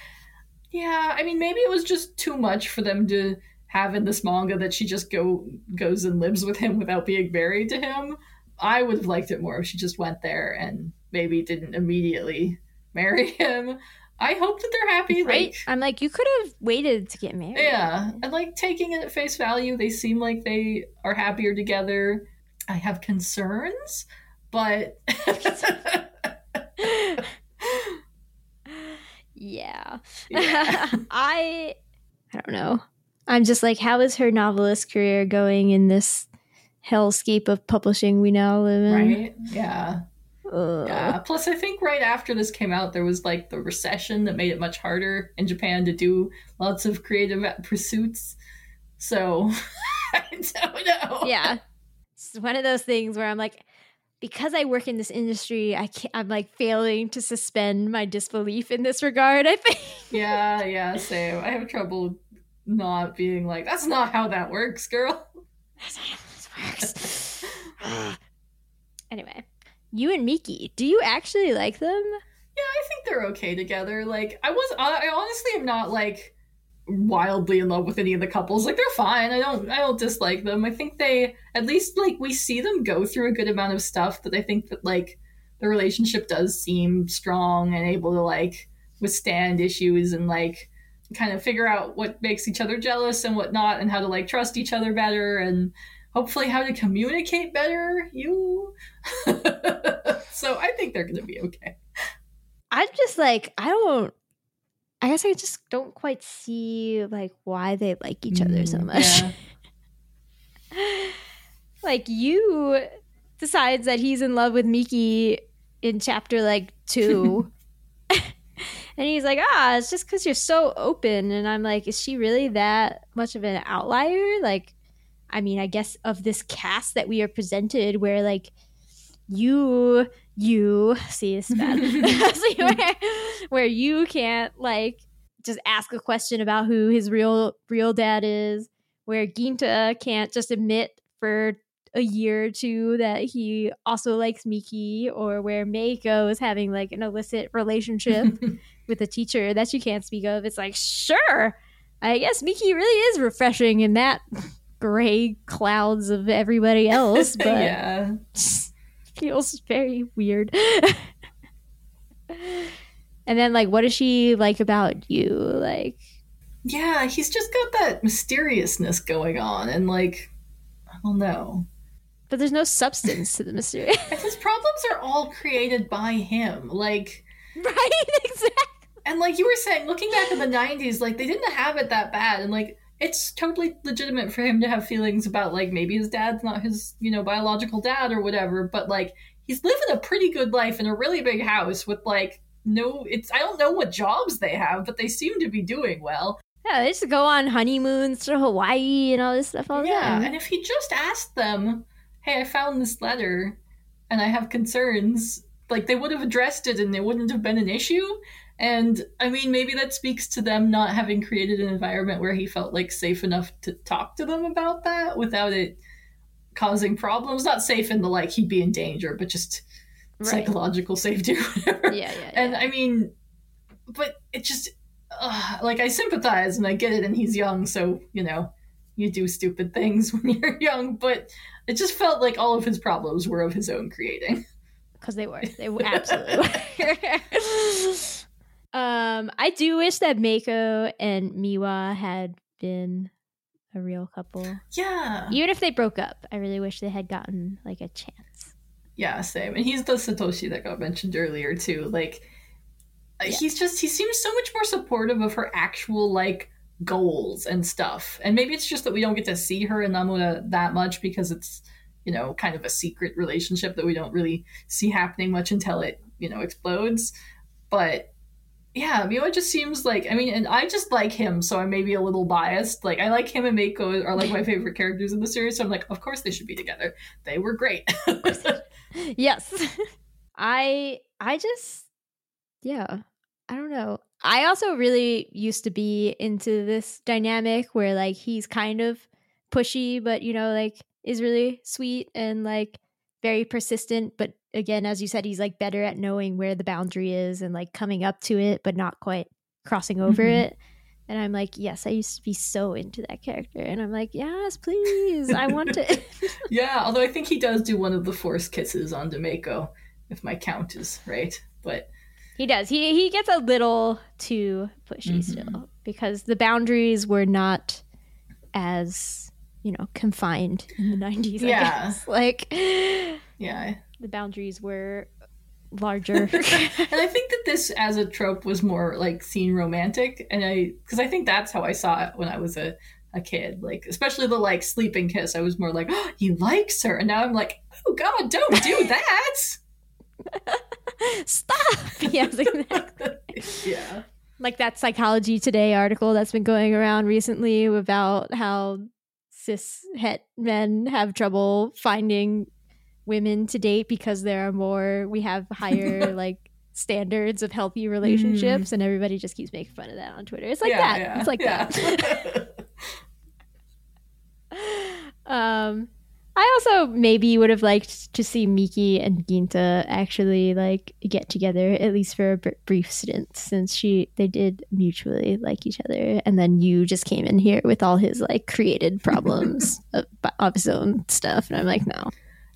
Yeah, I mean maybe it was just too much for them to have in this manga that she just go goes and lives with him without being married to him. I would have liked it more if she just went there and maybe didn't immediately marry *laughs* him. I hope that they're happy. right? Like, I'm like, you could have waited to get married. yeah, and like taking it at face value, they seem like they are happier together. I have concerns, but *laughs* *laughs* yeah. Yeah. I I don't know. I'm just like, how is her novelist career going in this hellscape of publishing we now live in? right? Yeah, Ugh. yeah. Plus, I think right after this came out, there was like the recession that made it much harder in Japan to do lots of creative pursuits. So *laughs* I don't know. yeah. It's one of those things where I'm like, because I work in this industry, I can't, I'm like failing to suspend my disbelief in this regard. I think. yeah, *laughs* yeah. Same. I have trouble not being like, that's not how that works, girl. That's not how this works. *laughs* anyway, Yu and Miki, do you actually like them? Yeah, I think they're okay together. Like, I was, I honestly am not like wildly in love with any of the couples. Like, they're fine. I don't, I don't dislike them. I think they, at least, like, we see them go through a good amount of stuff that I think that like the relationship does seem strong and able to like withstand issues and like kind of figure out what makes each other jealous and what not, and how to like trust each other better and hopefully how to communicate better. You. *laughs* so I think they're gonna be okay. I'm just like, I don't. I guess I just don't quite see like why they like each other so Mm, much. yeah. *laughs* like Yu decides that he's in love with Miki in chapter like two. *laughs* and he's like, ah, it's just because you're so open. And I'm like, is she really that much of an outlier? Like, I mean, I guess of this cast that we are presented, where like you, you see, it's bad. *laughs* *laughs* See, where, where Yu can't like just ask a question about who his real real dad is, where Ginta can't just admit for a year or two that he also likes Miki, or where Meiko is having like an illicit relationship *laughs* with a teacher that you can't speak of. It's like, sure, I guess Miki really is refreshing in that gray clouds of everybody else, *laughs* but yeah. *laughs* feels very weird. and then, like, what does she like about Yu? Like, Yeah, he's just got that mysteriousness going on, and like, I don't know. But there's no substance to the mystery, *laughs* his problems are all created by him. Like, *laughs* right? Exactly. and like you were saying, looking back in the 90s, like, they didn't have it that bad. And like, it's totally legitimate for him to have feelings about, like, maybe his dad's not his, you know, biological dad or whatever, but like, he's living a pretty good life in a really big house with like, no, it's, I don't know what jobs they have, but they seem to be doing well. Yeah, they just go on honeymoons to Hawaii and all this stuff all the Yeah, time. and if he just asked them, "Hey, I found this letter, and I have concerns," like they would have addressed it, and it wouldn't have been an issue. And I mean, maybe that speaks to them not having created an environment where he felt like safe enough to talk to them about that without it causing problems. Not safe in the like he'd be in danger, but just Right. psychological safety, or whatever. Yeah, yeah, yeah. And I mean, but it just uh, like I sympathize and I get it, and he's young, so you know, you do stupid things *laughs* when you're young. But it just felt like all of his problems were of his own creating. because they were. They *laughs* were absolutely were. *laughs* um, I do wish that Meiko and Miwa had been a real couple. Yeah, Even if they broke up, I really wish they had gotten like a chance. yeah, same. And he's the Satoshi that got mentioned earlier too. Like, Yeah. he's just he seems so much more supportive of her actual like goals and stuff. And maybe it's just that we don't get to see her and Namura that much because it's you know kind of a secret relationship that we don't really see happening much until it you know explodes. But yeah, Miwa just seems like I mean, and I just like him, so I may be a little biased. Like I like him and Meiko are like my favorite characters in the series, so I'm like, of course they should be together. They were great. *laughs* yes. *laughs* I I just yeah, I don't know. I also really used to be into this dynamic where like he's kind of pushy but you know like is really sweet and like very persistent but again as you said he's like better at knowing where the boundary is and like coming up to it but not quite crossing over Mhm. it and i'm like yes i used to be so into that character and i'm like yes please i want to *laughs* yeah, although I think he does do one of the forced kisses on Meiko, if my count is right. But He does. He he gets a little too pushy Mhm. still because the boundaries were not as you know confined in the nineties. Yeah. Guess. *laughs* like yeah, the boundaries were larger. *laughs* and I think that this as a trope was more like seen romantic, and I because I think that's how I saw it when I was a a kid, like especially the like sleeping kiss. I was more like, oh, *gasps* he likes her, and now I'm like, oh god, don't do that. *laughs* Stop. *laughs* Yes, exactly. *laughs* yeah, Like that Psychology Today article that's been going around recently about how cis het men have trouble finding women to date because there are more we have higher like standards of healthy relationships and everybody just keeps making fun of that on Twitter. It's like Mm. Yeah, that. yeah, it's like yeah. that. um I also maybe would have liked to see Miki and Ginta actually like get together at least for a br- brief stint since she they did mutually like each other. And then Yu just came in here with all his like created problems *laughs* of, of his own stuff. And I'm like no.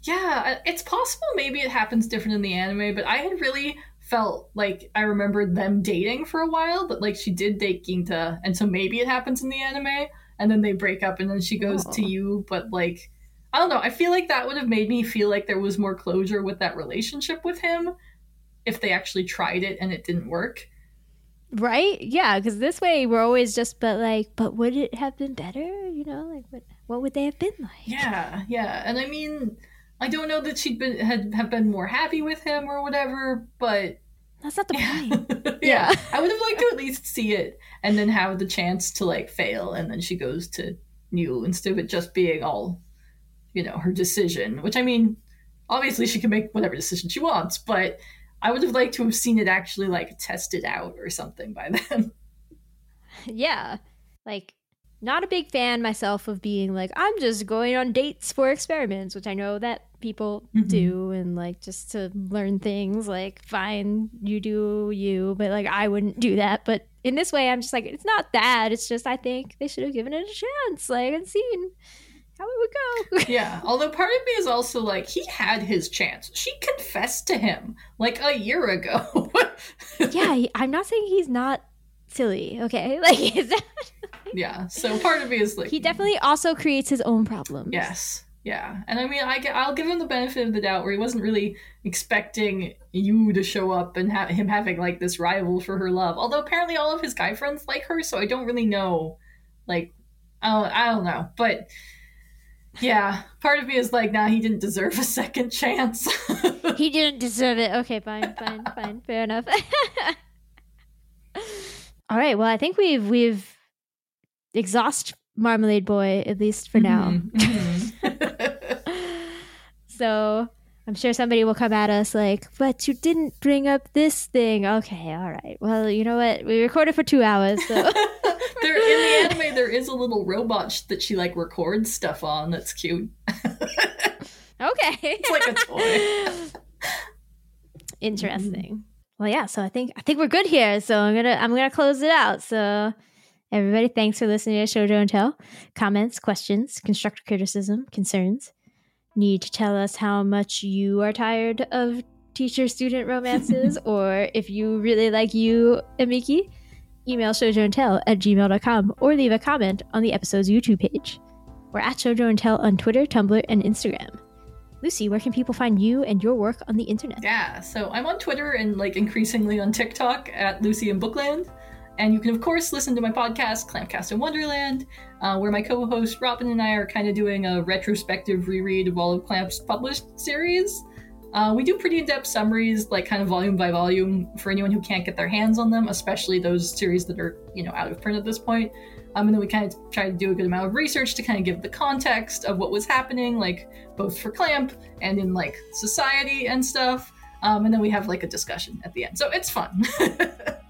Yeah, it's possible maybe it happens different in the anime, but I had really felt like I remembered them dating for a while, but like she did date Ginta, and so maybe it happens in the anime, and then they break up and then she goes to Yu, but like I don't know, I feel like that would have made me feel like there was more closure with that relationship with him if they actually tried it and it didn't work. right yeah because this way we're always just but like but would it have been better you know like what what would they have been like Yeah, yeah. And I mean I don't know that she'd been had have been more happy with him or whatever, but that's not the yeah. point *laughs* yeah. Yeah. I would have liked to at least see it and then have the chance to like fail and then she goes to Yu instead of it just being all, you know, her decision. Which I mean, obviously she can make whatever decision she wants, but I would have liked to have seen it actually like tested out or something by *laughs* then. yeah like not a big fan myself of being like i'm just going on dates for experiments which i know that people Mhm. do and like just to learn things like fine you do you but like i wouldn't do that but in this way i'm just like it's not that it's just i think they should have given it a chance like and seen how it would go *laughs* yeah. Although part of me is also like he had his chance. She confessed to him like a year ago. *laughs* yeah i'm not saying he's not silly okay *laughs* like is that, yeah. So part of me is like he definitely also creates his own problems Yes. Yeah. And I mean, I I'll give him the benefit of the doubt where he wasn't really expecting Yu to show up and ha- him having like this rival for her love. Although apparently all of his guy friends like her, so I don't really know. Like, I don't, I don't know. But yeah, part of me is like, nah, he didn't deserve a second chance. *laughs* he didn't deserve it. Okay, fine, fine, fine. Fair enough. *laughs* All right. Well, I think we've we've exhaust Marmalade Boy at least for now. Mhm, mhm. *laughs* So I'm sure somebody will come at us like, "But you didn't bring up this thing." Okay, all right. Well, you know what? We recorded for two hours, so in the *laughs* anime there is a little robot sh- that she like records stuff on that's cute. *laughs* okay. It's like a toy. *laughs* Interesting. Well, yeah. So I think I think we're good here. So I'm gonna I'm gonna close it out. So everybody, thanks for listening to Shoujo and Tell. Comments, questions, constructive criticism, concerns. Need to tell us how much you are tired of teacher-student romances, or if you really like Yu, Amiki. Email Shoujo and Tell at gmail.com or leave a comment on the episode's YouTube page. We're at Shoujo and Tell on Twitter, Tumblr, and Instagram. Lucy, where can people find you and your work on the internet? Yeah, so I'm on Twitter and like increasingly on TikTok at Lucy in Bookland. And you can, of course, listen to my podcast, Clampcast in Wonderland, uh, where my co host Robin and I are kind of doing a retrospective reread of all of Clamp's published series. Uh, we do pretty in-depth summaries, like kind of volume by volume, for anyone who can't get their hands on them, especially those series that are you know out of print at this point. Um, and then we kind of try to do a good amount of research to kind of give the context of what was happening, like both for Clamp and in like society and stuff. Um, and then we have like a discussion at the end, so it's fun. *laughs*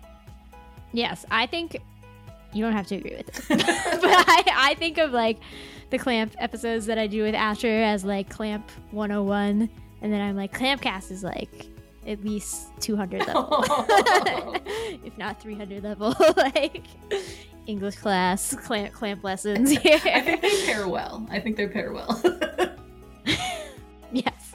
Yes, I think you don't have to agree with it, *laughs* *laughs* but I, I think of like the Clamp episodes that I do with Asher as like Clamp 101, and then I'm like Clampcast is like at least 200 level, *laughs* if not 300 level, *laughs* like English class, clamp, clamp lessons here. I think they pair well. I think they pair well. *laughs* yes.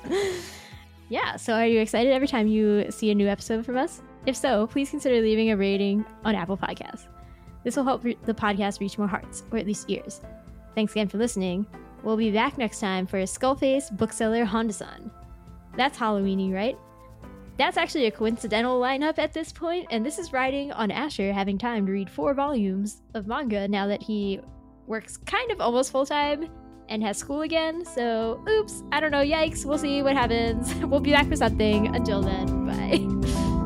Yeah, so are you excited every time you see a new episode from us? If so, please consider leaving a rating on Apple Podcasts. This will help re- the podcast reach more hearts, or at least ears. Thanks again for listening. We'll be back next time for Skullface Bookseller Honda-san. That's Halloweeny, right? That's actually a coincidental lineup at this point, and this is riding on Asher having time to read four volumes of manga now that he works kind of almost full time and has school again. So, oops, I don't know, yikes, we'll see what happens. *laughs* We'll be back for something. Until then, bye. *laughs*